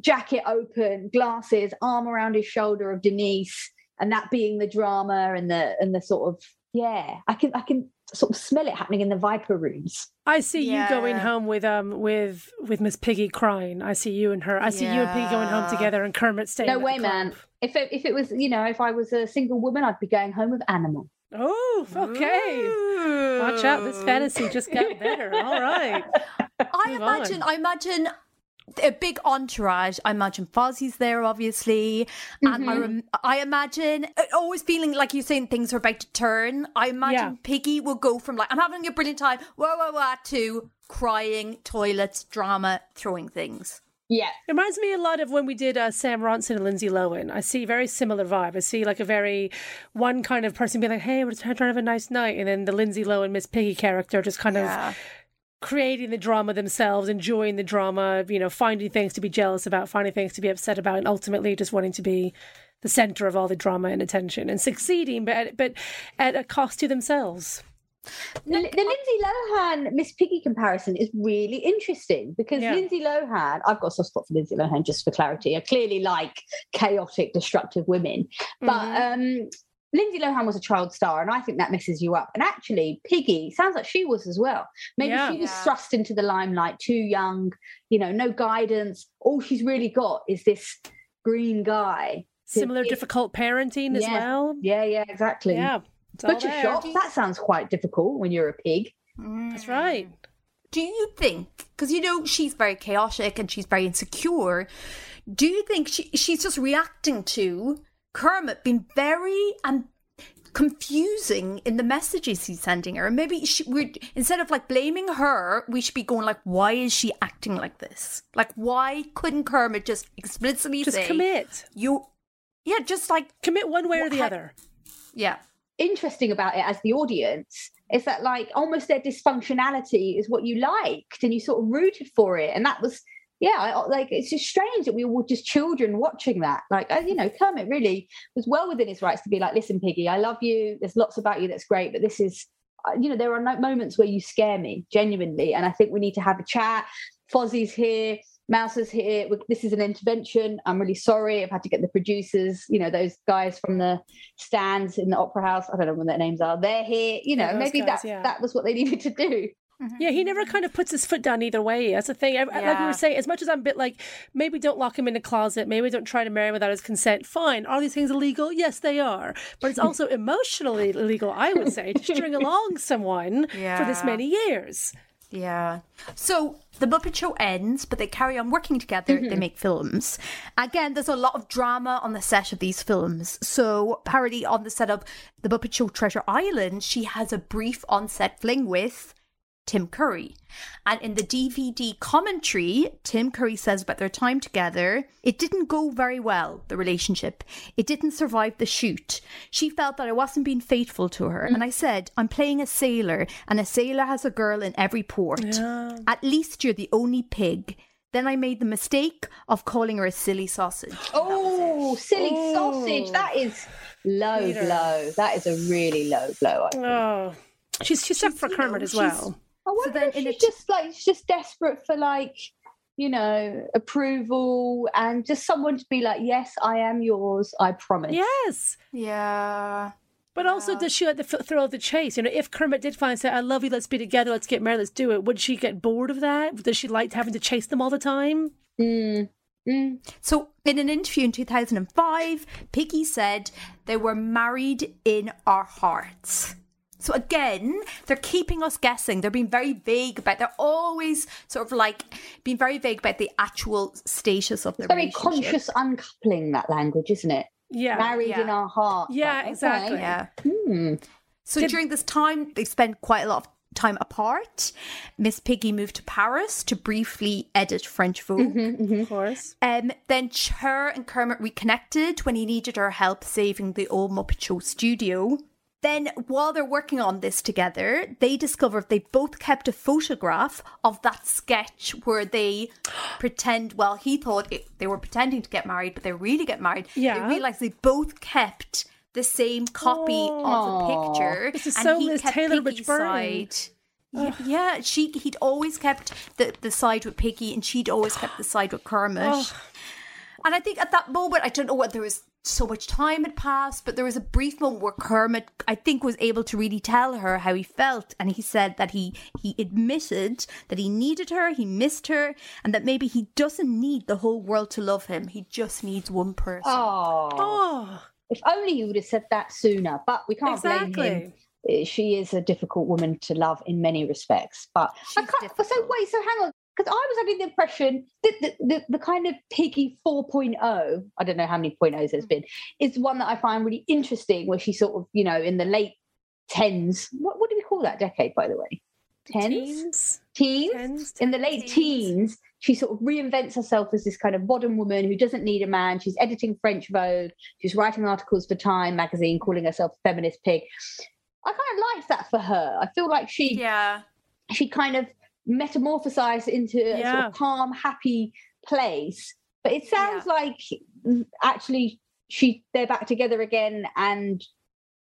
jacket open, glasses, arm around his shoulder of Denise, and that being the drama and the and the sort of yeah, I can I can sort of smell it happening in the Viper rooms. I see you going home with um with with Miss Piggy crying. I see you and her. I see you and Piggy going home together and Kermit staying. No at the way, man. If it, if it was, you know, if I was a single woman, I'd be going home with Animal. Oh, okay. Watch out! This fantasy just got better. All right. (laughs) I Move on. imagine. I imagine a big entourage. I imagine Fozzie's there, obviously, and I, rem- I imagine uh, always feeling like you're saying things are about to turn. I imagine Yeah. Piggy will go from like I'm having a brilliant time, whoa, whoa, whoa, to crying, toilets, drama, throwing things. Yeah. It reminds me a lot of when we did uh, Sam Ronson and Lindsay Lohan. I see very similar vibe. I see like a very one kind of person being like, "Hey, we're just trying to have a nice night," and then the Lindsay Lohan Miss Piggy character just kind Yeah. of creating the drama themselves, enjoying the drama, you know, finding things to be jealous about, finding things to be upset about, and ultimately just wanting to be the center of all the drama and attention and succeeding, but at, but at a cost to themselves. The, the Lindsay Lohan Miss Piggy comparison is really interesting because Yeah. Lindsay Lohan, I've got a soft spot for Lindsay Lohan just for clarity. I clearly like chaotic, destructive women. But Mm-hmm. um, Lindsay Lohan was a child star, and I think that messes you up. And actually, Piggy sounds like she was as well. Maybe Yeah. she was Yeah. thrust into the limelight too young, you know, no guidance. All she's really got is this green guy. Similar It- difficult parenting as well. Yeah, yeah, exactly. Yeah. it's all Butcher shop, that sounds quite difficult when you're a pig. That's right. Mm. Do you think, because you know she's very chaotic and she's very insecure, do you think she, she's just reacting to Kermit being very um, confusing in the messages he's sending her? And maybe she, we're, instead of like blaming her, we should be going like, why is she acting like this? Like, why couldn't Kermit just explicitly Just say, commit. you, yeah, just like, Commit one way or the ha- other. yeah. interesting about it as the audience is that like almost their dysfunctionality is what you liked and you sort of rooted for it and that was yeah I- like it's just strange that we were just children watching that like I, you know kermit really was well within his rights to be like listen piggy i love you there's lots about you that's great but this is uh, you know there are no moments where you scare me genuinely and i think we need to have a chat fozzie's here Mouse is here. This is an intervention. I'm really sorry. I've had to get the producers, you know, those guys from the stands in the opera house. I don't know what their names are. They're here. You know, Yeah, maybe guys, that yeah. that was what they (laughs) needed to do. Yeah, he never kind of puts his foot down either way. That's the thing. I, Like we were saying, as much as I'm a bit like, maybe don't lock him in a closet, maybe don't try to marry him without his consent. Fine. Are these things illegal? Yes, they are. But it's also (laughs) emotionally illegal, I would say, to string (laughs) along someone for this many years. Yeah. So the Muppet Show ends, but they carry on working together. They mm-hmm. make films. Again, there's a lot of drama on the set of these films. So, Parody on the set of The Muppet Show Treasure Island, she has a brief on set fling with Tim Curry. And in the DVD commentary, Tim Curry says about their time together, it didn't go very well, the relationship. It didn't survive the shoot. She felt that I wasn't being faithful to her. Mm. And I said, I'm playing a sailor, and a sailor has a girl in every port. At least you're the only pig. Then I made the mistake of calling her a silly sausage. Oh, silly oh. sausage. That is low Peter. blow. That is a really low blow. I think. Oh, she's she's up for you know, Kermit as she's- well. I wonder then if she's a- just like she's just desperate for like, you know, approval and just someone to be like, yes, I am yours. I promise. Yes. Yeah. But also, does she like the f- thrill of the chase? You know, if Kermit did finally say, "I love you, let's be together, let's get married, let's do it," would she get bored of that? Does she like having to chase them all the time? Mm. Mm. So, in an interview in 2005, Piggy said they were married in our hearts. So, again, they're keeping us guessing. They're being very vague about They're always sort of like being very vague about the actual status of the Very conscious uncoupling that language, isn't it? Yeah. Married yeah. in our heart. Yeah, Like, okay. exactly. Yeah. Hmm. So, during this time, they spent quite a lot of time apart. Miss Piggy moved to Paris to briefly edit French Vogue. Of course. Um, then her and Kermit reconnected when he needed her help saving the old Muppet Show studio. Then, while they're working on this together, they discovered they both kept a photograph of that sketch where they pretend. Well, he thought it, they were pretending to get married, but they really get married. Yeah. They realized they both kept the same copy of the picture. This is and so he Liz kept Taylor, Piggy's side. Yeah, yeah, she he'd always kept the, the side with Piggy and she'd always kept the side with Kermit. And I think at that moment, I don't know whether there was so much time had passed, but there was a brief moment where Kermit, I think, was able to really tell her how he felt, and he said that he he admitted that he needed her, he missed her, and that maybe he doesn't need the whole world to love him. He just needs one person. Oh, Oh, if only he would have said that sooner. But we can't blame him. Uh, She is a difficult woman to love in many respects. But I can't. So wait. So hang on. Because I was under the impression that the, the, the kind of Piggy 4.0, I don't know how many point there's been, is one that I find really interesting, where she sort of, you know, in the late tens. What, what do we call that decade, by the way? Tens? Teens. Teens? In the late teens, she sort of reinvents herself as this kind of modern woman who doesn't need a man. She's editing French Vogue. She's writing articles for Time magazine, calling herself a feminist pig. I kind of like that for her. I feel like she Yeah. she kind of metamorphosized into a sort of calm, happy place. But it sounds like mm, actually she they're back together again, and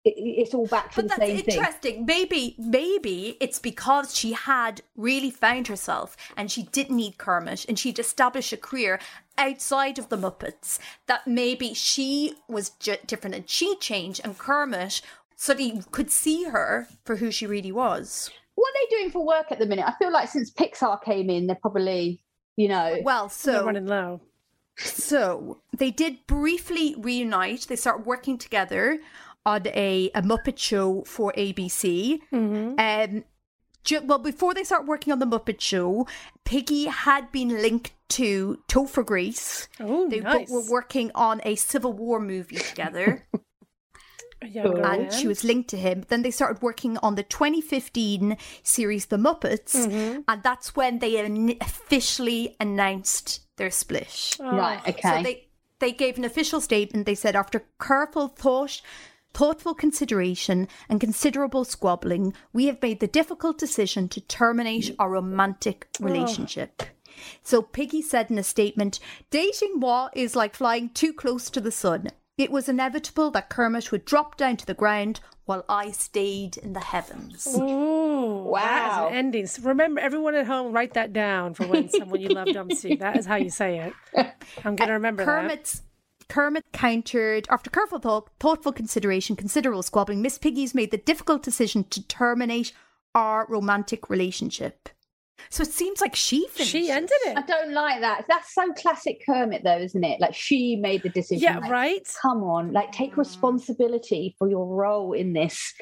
it, it's all back to But the that's same thing. interesting. Maybe, maybe it's because she had really found herself and she didn't need Kermit and she'd established a career outside of the Muppets. That maybe she was j- different and she changed, and Kermit suddenly could see her for who she really was. What are they doing for work at the minute? I feel like since Pixar came in, they're probably, you know, Well, They're so running low. So they did briefly reunite. They started working together on a, a Muppet show for ABC. Mm-hmm. Um, well, before they started working on the Muppet Show, Piggy had been linked to Topher Grace. Oh, They nice. both were working on a Civil War movie together, A (laughs) younger and she was linked to him. Then they started working on the 2015 series The Muppets, Mm-hmm. and that's when they an- officially announced their split. right? Okay. So they they gave an official statement. They said after careful thought, thoughtful consideration, and considerable squabbling, we have made the difficult decision to terminate our romantic relationship. So Piggy said in a statement, "Dating moi is like flying too close to the sun. It was inevitable that Kermit would drop down to the ground while I stayed in the heavens." Ooh, That is Wow. an ending. So remember, everyone at home, write that down for when (laughs) someone you love dumps you. That is how you say it. I'm going to remember that. Kermit's Kermit countered after careful thought, thoughtful consideration, considerable squabbling. Miss Piggy's made the difficult decision to terminate our romantic relationship. So it seems like she finished. She it. I don't like that. That's so classic Kermit, though, isn't it? Like she made the decision. Yeah, like, right? Come on, like take responsibility for your role in this,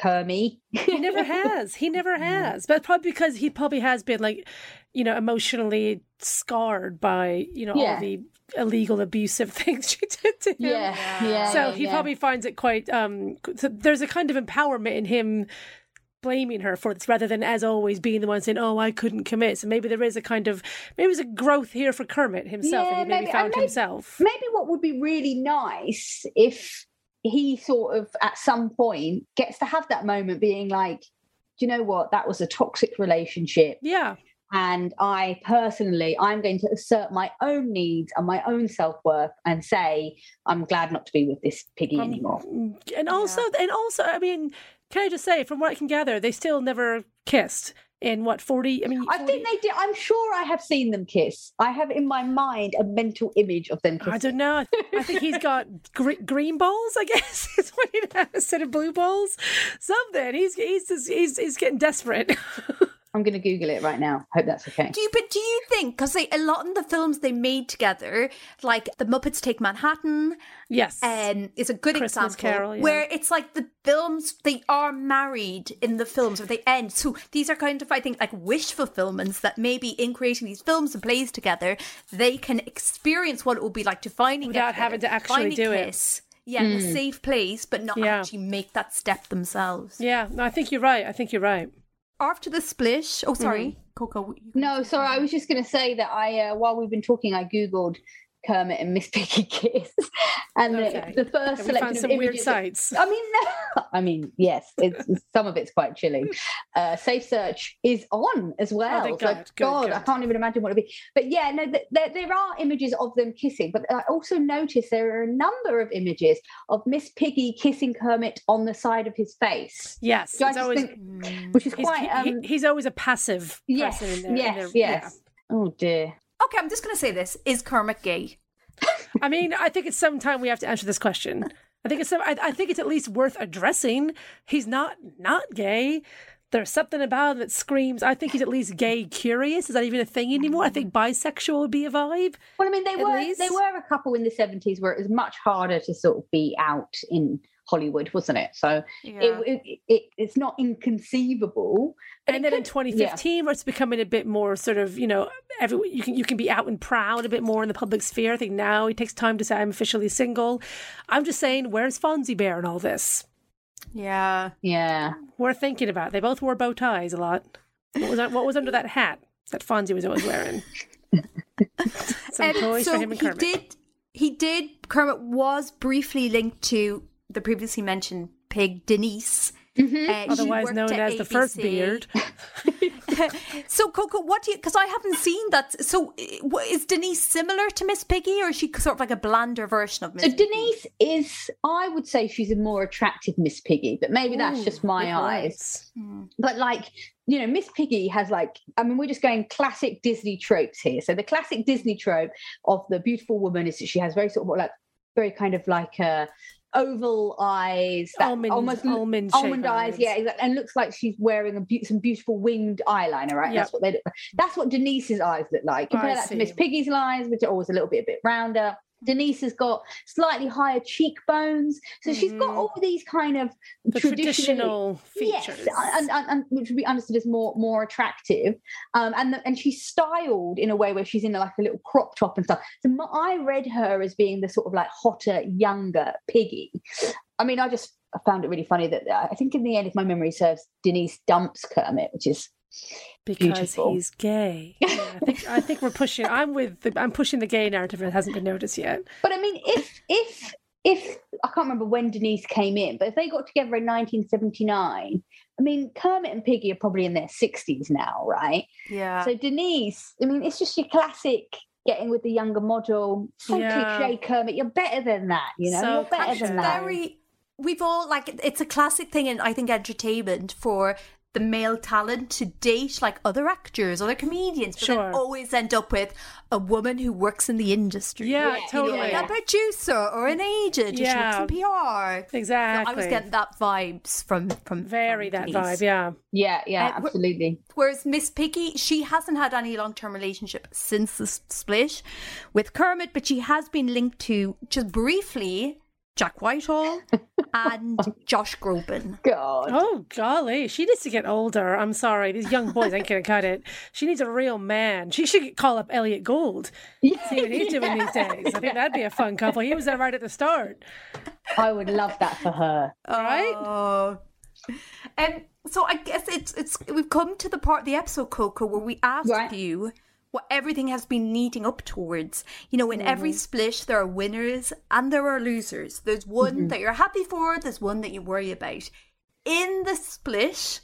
Kermit. He never (laughs) has. He never has. But probably because he probably has been like, you know, emotionally scarred by, you know, Yeah. all the illegal abusive (laughs) things she did to him. yeah, yeah. so yeah, he yeah. probably finds it quite um so there's a kind of empowerment in him blaming her for this rather than as always being the one saying, "Oh, I couldn't commit." So maybe there is a kind of maybe there's a growth here for Kermit himself, Yeah, and he maybe, maybe- found maybe- himself. maybe what would be really nice if he sort of at some point gets to have that moment being like do you know what? That was a toxic relationship. Yeah, and i personally i'm going to assert my own needs and my own self-worth and say i'm glad not to be with this piggy Um, anymore. and also, and also, I mean, can I just say, from what I can gather, they still never kissed in what forty? I mean, i think they did i'm sure i have seen them kiss i have in my mind a mental image of them kissing. I don't know. I think he's (laughs) got gre- green balls. I guess (laughs) is what he has instead of blue balls. Something. He's he's just, he's he's getting desperate. (laughs) i'm going to google it right now hope that's okay Do you, but do you think because a lot in the films they made together, like the Muppets Take Manhattan, yes. um, is a good Christmas example Carol, yeah. where it's like the films they are married in the films or they end. So these are kind of I think like wish fulfillments that maybe in creating these films and plays together, they can experience what it would be like to finally Without together, having to actually finally do it. kiss. Yeah, in a safe place, but not Yeah. actually make that step themselves. yeah. No, I think you're right. I think you're right. After the split, oh sorry, Mm-hmm. Coco. No, sorry. I was just going to say that I, uh, while we've been talking, I googled Kermit and Miss (laughs) Piggy kiss, and Okay. the, the first And we selection found of some weird sites. I mean, no, (laughs) I mean, yes, it's, some of it's quite chilling. Uh, Safe Search is on as well. thank So, God. Good, God, I can't even imagine what it'd be. But yeah, no, there, there are images of them kissing, but I also noticed there are a number of images of Miss Piggy kissing Kermit on the side of his face, Yes. So I It's just always, think- which is he's, quite. he- Um, he's always a passive yes, person in there. in yes, yes. Oh dear. Okay, I'm just gonna say this: Is Kermit gay? I mean, I think it's sometime we have to answer this question. I think it's some, I, I think it's at least worth addressing. He's not not gay. There's something about him that screams. I think he's at least gay curious. Is that even a thing anymore? I think mm. bisexual would be a vibe. Well, I mean, they were least. they were a couple in the seventies where it was much harder to sort of be out in Hollywood, wasn't it? So Yeah. it, it, it it's not inconceivable. and it then in could- 2015, where it's becoming a bit more sort of, you know, every you can you can be out and proud a bit more in the public sphere. I think now it takes time to say I'm officially single. I'm just saying, where's Fozzie Bear in all this? Yeah. Yeah, We're thinking about. it. They both wore bow ties a lot. What was that, what was under that hat that Fozzie was always wearing? (laughs) Some Um, toys so for him and he Kermit. did. He did. Kermit was briefly linked to the previously mentioned pig Denise. Uh, Mm-hmm. Otherwise known at as the first beard. (laughs) so Coco, what do you? Because I haven't seen that. So is Denise similar to Miss Piggy, or is she sort of like a blander version of Miss? so Piggy? Denise is, I would say, she's a more attractive Miss Piggy, but maybe that's Ooh, just my eyes. words. But like, you know, Miss Piggy has like, I mean, we're just going classic Disney tropes here. So the classic Disney trope of the beautiful woman is that she has very sort of like, very kind of like uh, oval eyes, that Almond- almost almond almond eyes, eyes. yeah, exactly, and looks like she's wearing a be- some beautiful winged eyeliner, right? Yep. That's what they look. That's what Denise's eyes look like. Compare I that to Miss. Piggy's eyes, which are always a little bit a bit rounder. Denise has got slightly higher cheekbones, so she's got Mhm. all these kind of traditional features. Yes, and, and, and which would be understood as more more attractive, um, and the, and she's styled in a way where she's in like a little crop top and stuff. So my, I read her as being the sort of like hotter, younger Piggy. I mean, I just I found it really funny that uh, I think in the end, if my memory serves, Denise dumps Kermit, which is because Beautiful. he's gay. Yeah, I think I think we're pushing. I'm with. The, I'm pushing the gay narrative. It hasn't been noticed yet. But I mean, if if if I can't remember when Denise came in, but if they got together in 1979, I mean, Kermit and Piggy are probably in their 60s now, right? Yeah. So Denise, I mean, it's just your classic getting with the younger model. So Yeah. cliche, Kermit. You're better than that. You know, So you're better than that. very we've all like it's a classic thing in I think entertainment for the male talent to date like other actors, other comedians, but Sure. then always end up with a woman who works in the industry. Yeah, Yeah, You know, totally. like a producer or an agent, Yeah. yeah. some PR. Exactly. I was getting that vibes from from very from that Denise. vibe. Yeah. Yeah, yeah, Uh, wh- absolutely. Whereas Miss Piggy, she hasn't had any long term relationship since the split with Kermit, but she has been linked to just briefly Jack Whitehall and (laughs) Josh Groban. God. Oh golly, she needs to get older. I'm sorry, these young boys ain't gonna cut it. She needs a real man. She should call up Elliott Gould. See what he's (laughs) doing these days. I think that'd be a fun couple. He was there right at the start. I would love that for her. Right? Oh. Um, so I guess it's it's we've come to the part of the episode, Coco, where we asked Right. you what everything has been leading up towards. You know, in every Mm-hmm. split, there are winners and there are losers. There's one Mm-hmm. that you're happy for. There's one that you worry about. In the split.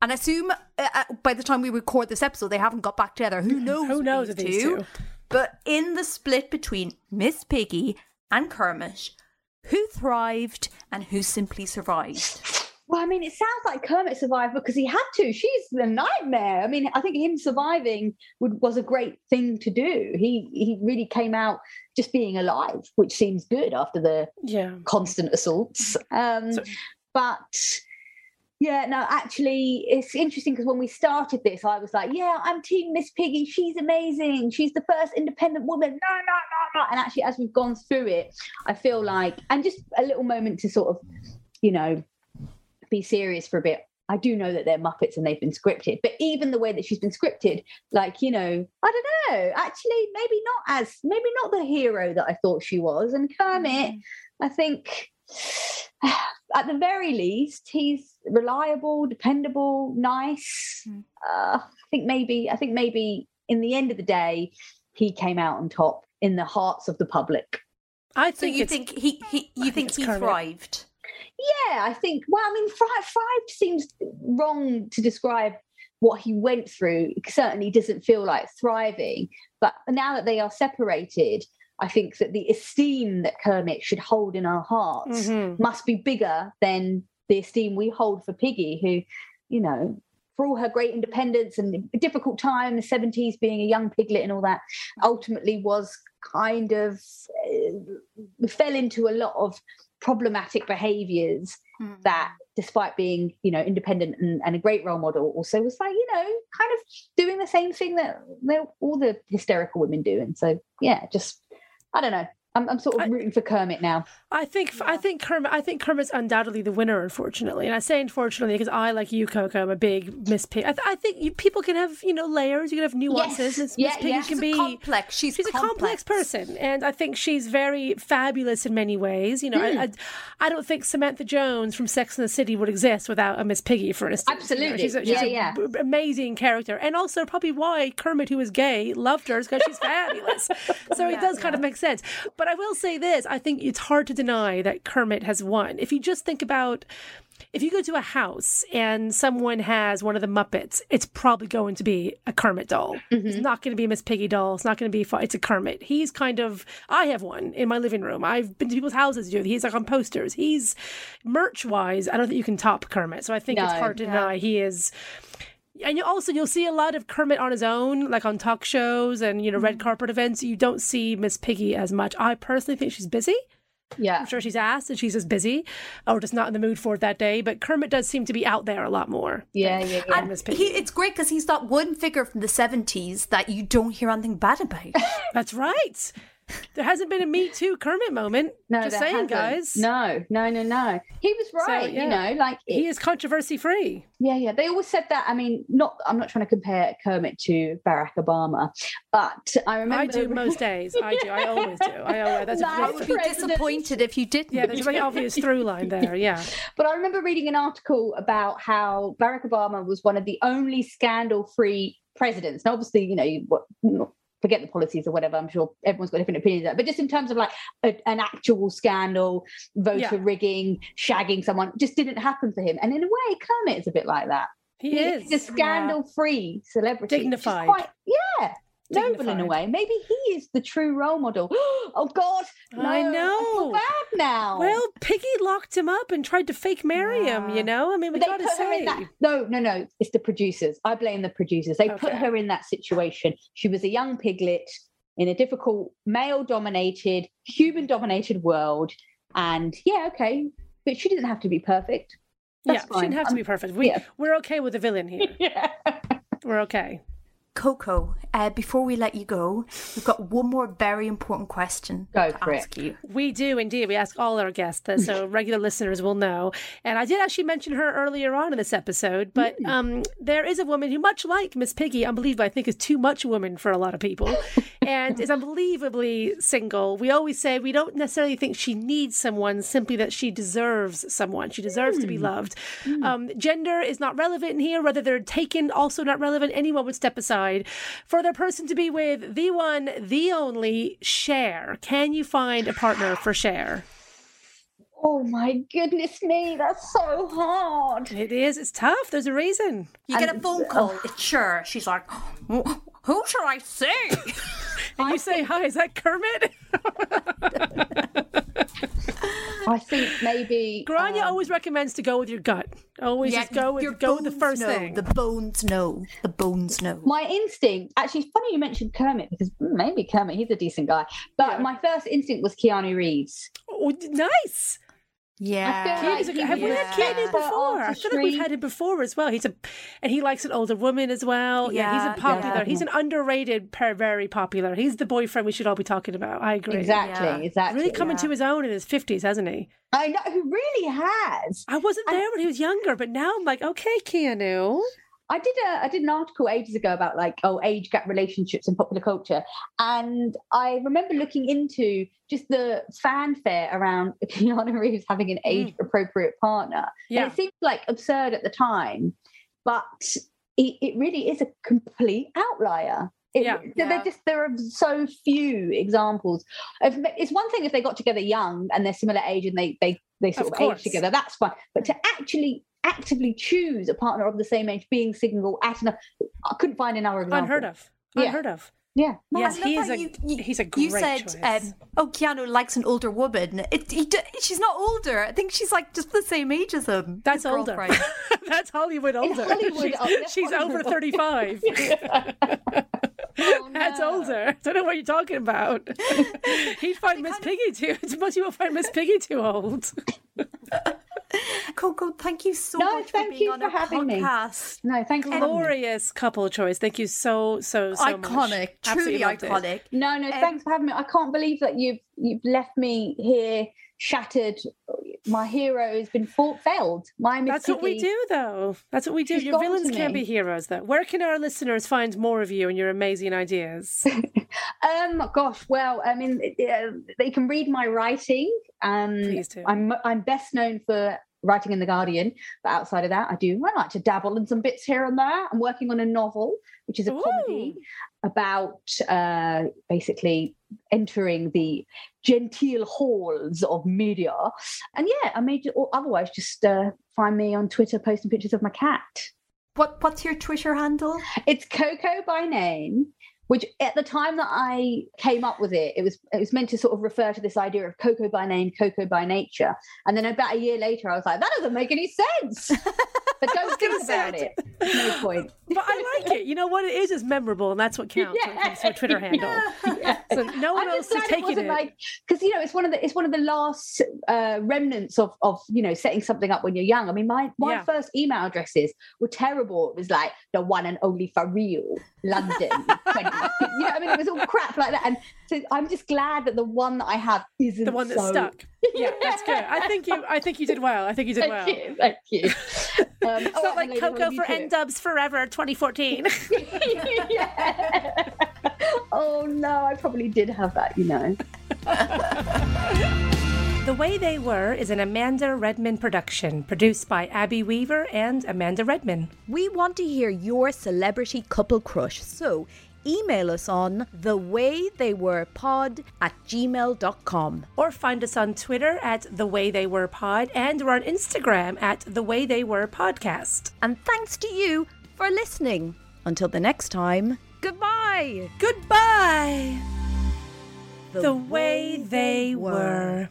And I assume uh, uh, by the time we record this episode, they haven't got back together. Who knows? Who knows with these two? But in the split between Miss Piggy and Kermit, who thrived and who simply survived? Well, I mean, it sounds like Kermit survived because he had to. She's the nightmare. I mean, I think him surviving would, was a great thing to do. He he really came out just being alive, which seems good after the Yeah. constant assaults. Um, So- but yeah, no, actually, it's interesting because when we started this, I was like, yeah, I'm Team Miss Piggy. She's amazing. She's the first independent woman. No, no, no, no. And actually, as we've gone through it, I feel like, and just a little moment to sort of, you know, be serious for a bit. I do know that they're Muppets and they've been scripted, but even the way that she's been scripted, like, you know, I don't know, actually, maybe not as, maybe not the hero that I thought she was. And Kermit, I think (sighs) at the very least, he's reliable, dependable, nice. Mm. Uh, I think maybe, I think maybe in the end of the day, he came out on top in the hearts of the public. I So think you think he, he you think think he Kermit. thrived? Yeah, I think. Well, I mean, Five, five seems wrong to describe what he went through. It certainly doesn't feel like thriving. But now that they are separated, I think that the esteem that Kermit should hold in our hearts Mhm. must be bigger than the esteem we hold for Piggy, who, you know, for all her great independence and difficult time, the 70s being a young piglet and all that, ultimately was kind of uh, fell into a lot of problematic behaviors Mm. that despite being you know independent and, and a great role model also was like you know kind of doing the same thing that that all the hysterical women do and so yeah just i don't know i'm, I'm sort of I- rooting for kermit now I think I think Kermit I think Kermit's undoubtedly the winner, unfortunately. And I say unfortunately because I, like you, Coco, I'm a big Miss Pig. I, th- I think you, people can have you know layers. You can have nuances. Yes. Miss, Yeah, Miss Piggy yeah. can She's be complex. She's, She's a complex person, and I think she's very fabulous in many ways. You know, I, hmm. I, I don't think Samantha Jones from Sex and the City would exist without a Miss Piggy, for instance. You know, Absolutely. she's a, she's Yeah, a yeah. b- amazing character, and also probably why Kermit, who is gay, loved her because she's (laughs) fabulous. So it does kind of make sense. But I will say this: I think it's hard to deny that Kermit has won. If you just think about if you go to a house and someone has one of the Muppets, it's probably going to be a Kermit doll. It's mm-hmm. not going to be a Miss Piggy doll. It's not going to be. It's a Kermit. He's kind of. I have one in my living room. I've been to people's houses. He's like on posters. He's merch wise. I don't think you can top Kermit. So I think it's hard to deny he is. And you also you'll see a lot of Kermit on his own, like on talk shows and you know red mm-hmm. carpet events. You don't see Miss Piggy as much. I personally think she's busy. yeah I'm sure she's asked and she's just busy or just not in the mood for it that day. But Kermit does seem to be out there a lot more. yeah yeah yeah than Miss Piggy. He, it's great because he's that one figure from the 70s that you don't hear anything bad about. (laughs) That's right. There hasn't been a Me Too Kermit moment. (laughs) no just saying, hasn't. guys. no no no no he was right yeah. you know like He is controversy free. Yeah, yeah. They always said that. I mean, not. I'm not trying to compare Kermit to Barack Obama, but I remember. I do most (laughs) days. I do. I always do. I always. That's Nice. a I would be President. disappointed if you didn't. yeah. There's a very obvious (laughs) through line there. Yeah. But I remember reading an article about how Barack Obama was one of the only scandal-free presidents. Now, obviously, you know, you, what, not- forget the policies or whatever. I'm sure everyone's got different opinions. But just in terms of like a, an actual scandal, voter Yeah. rigging, shagging someone, just didn't happen for him. And in a way, Kermit is a bit like that. He is a scandal-free celebrity. which Dignified. quite- yeah. Noble in a way. Maybe he is the true role model. (gasps) oh God! No, I I feel know. bad now. Well, Piggy locked him up and tried to fake marry him. You know. I mean, we got to say. that. No, no, no. It's the producers. I blame the producers. They put her in that situation. She was a young piglet in a difficult, male-dominated, human-dominated world, and yeah, okay, but she didn't have to be perfect. yeah, That's she didn't fine. have to be perfect. We yeah. we're okay with the villain here. (laughs) Yeah. We're okay. Coco, uh, before we let you go, we've got one more very important question Go to for it. ask you. We do indeed. We ask all our guests this, so (laughs) regular listeners will know. And I did actually mention her earlier on in this episode, but um, there is a woman who, much like Miss Piggy, unbelievable, I think is too much woman for a lot of people. (laughs) and is unbelievably single. We always say we don't necessarily think she needs someone, simply that she deserves someone. She deserves to be loved. Um, gender is not relevant here, whether they're taken, also not relevant. Anyone would step aside. For their person to be with, the one, the only, Cher. Can you find a partner for Cher? Oh my goodness me, that's so hard. It is. It's tough. There's a reason. You get a phone call. It's Cher. She's like, who should I say? (laughs) And you say, hi, is that Kermit? (laughs) I think maybe Gráinne um, always recommends to go with your gut. Always just go with, your go with the first know. thing. The bones know. The bones know. my instinct actually it's funny you mentioned Kermit because maybe Kermit he's a decent guy but Yeah. my first instinct was Keanu Reeves Oh, nice. Yeah. feel like He's a- have we had Keanu better before? Oh, I feel like we've had him before as well. He's a, and he likes an older woman as well. Yeah, Yeah, he's a popular. yeah. He's an underrated, per very popular. He's the boyfriend we should all be talking about. I agree. exactly Yeah. exactly Really coming Yeah. to his own in his fifties, hasn't he? I know who really has I wasn't there when he was younger, but now I'm like, okay, Keanu. I did a I did an article ages ago about like oh age gap relationships in popular culture, and I remember looking into just the fanfare around (laughs) Keanu Reeves having an mm. age appropriate partner. Yeah. And it seemed like absurd at the time, but it, it really is a complete outlier. It, Yeah. there- Yeah. just there are so few examples. If, it's one thing if they got together young and they're similar age and they they they sort Of of, age together. That's fine. But to mm. actually actively choose a partner of the same age, being single at enough, I couldn't find another example. Unheard of. Yeah. Unheard of. Yeah. Yes, he how is a you- you- he's a great You said, um, "Oh, Keanu likes an older woman." It, he, she's not older. I think she's like just the same age as him. That's older. girlfriend. (laughs) That's Hollywood older. Hollywood, she's oh, that's she's over 35. (laughs) Oh, (laughs) That's older. I don't know what you're talking about. He'd find Miss Piggy too. Most people find Miss Piggy too old. Coco, thank you so No, much for thank being you on for our having me. podcast. No, thanks for having me. Glorious couple choice. Thank you so so so much. iconic, truly Absolutely it. iconic. No, no, um, thanks for having me. I can't believe that you've you've left me here shattered. My hero has been fought, failed. My That's what we do, though. That's what we do. Your villains can't be heroes, though. Where can our listeners find more of you and your amazing ideas? (laughs) Um, gosh, well, I mean, uh, they can read my writing. Um, Please do. I'm I'm best known for writing in the Guardian, but outside of that, I do I like to dabble in some bits here and there. I'm working on a novel, which is a comedy about uh, basically entering the genteel halls of media. And yeah, I made or otherwise just uh, find me on Twitter posting pictures of my cat. What What's your Twitter handle? It's Coco by name, which at the time that I came up with it, it was it was meant to sort of refer to this idea of Coco by name, Coco by nature. And then about a year later, I was like, that doesn't make any sense. (laughs) (laughs) but don't think about it. No point. (laughs) But I like it. You know what it is is memorable, and that's what counts when it comes to a Twitter (laughs) handle. So no one I'm else is it taking it. like because you know it's one of the it's one of the last uh, remnants of of you know setting something up when you're young. I mean, my my Yeah. first email addresses were terrible. It was like the one and only for real, London. 20. you know, I mean, it was all crap like that. And so I'm just glad that the one that I have isn't the one that so- stuck. Yeah, that's good. I think you. I think you did well. I think you did Thank well. you, thank you. (laughs) Um, It's not like Coco for N-Dubz Forever 2014. yeah. (laughs) (laughs) Oh no, I probably did have that. You know. The Way They Were is an Amanda Redman production, produced by Abby Weaver and Amanda Redman. We want to hear your celebrity couple crush, so email us on thewaytheywerepod at gmail.com. Or find us on Twitter at The Way They Were Pod, and we're on Instagram at The Way They Were Podcast. And thanks to you for listening. Until the next time, goodbye. Goodbye. The, way they were.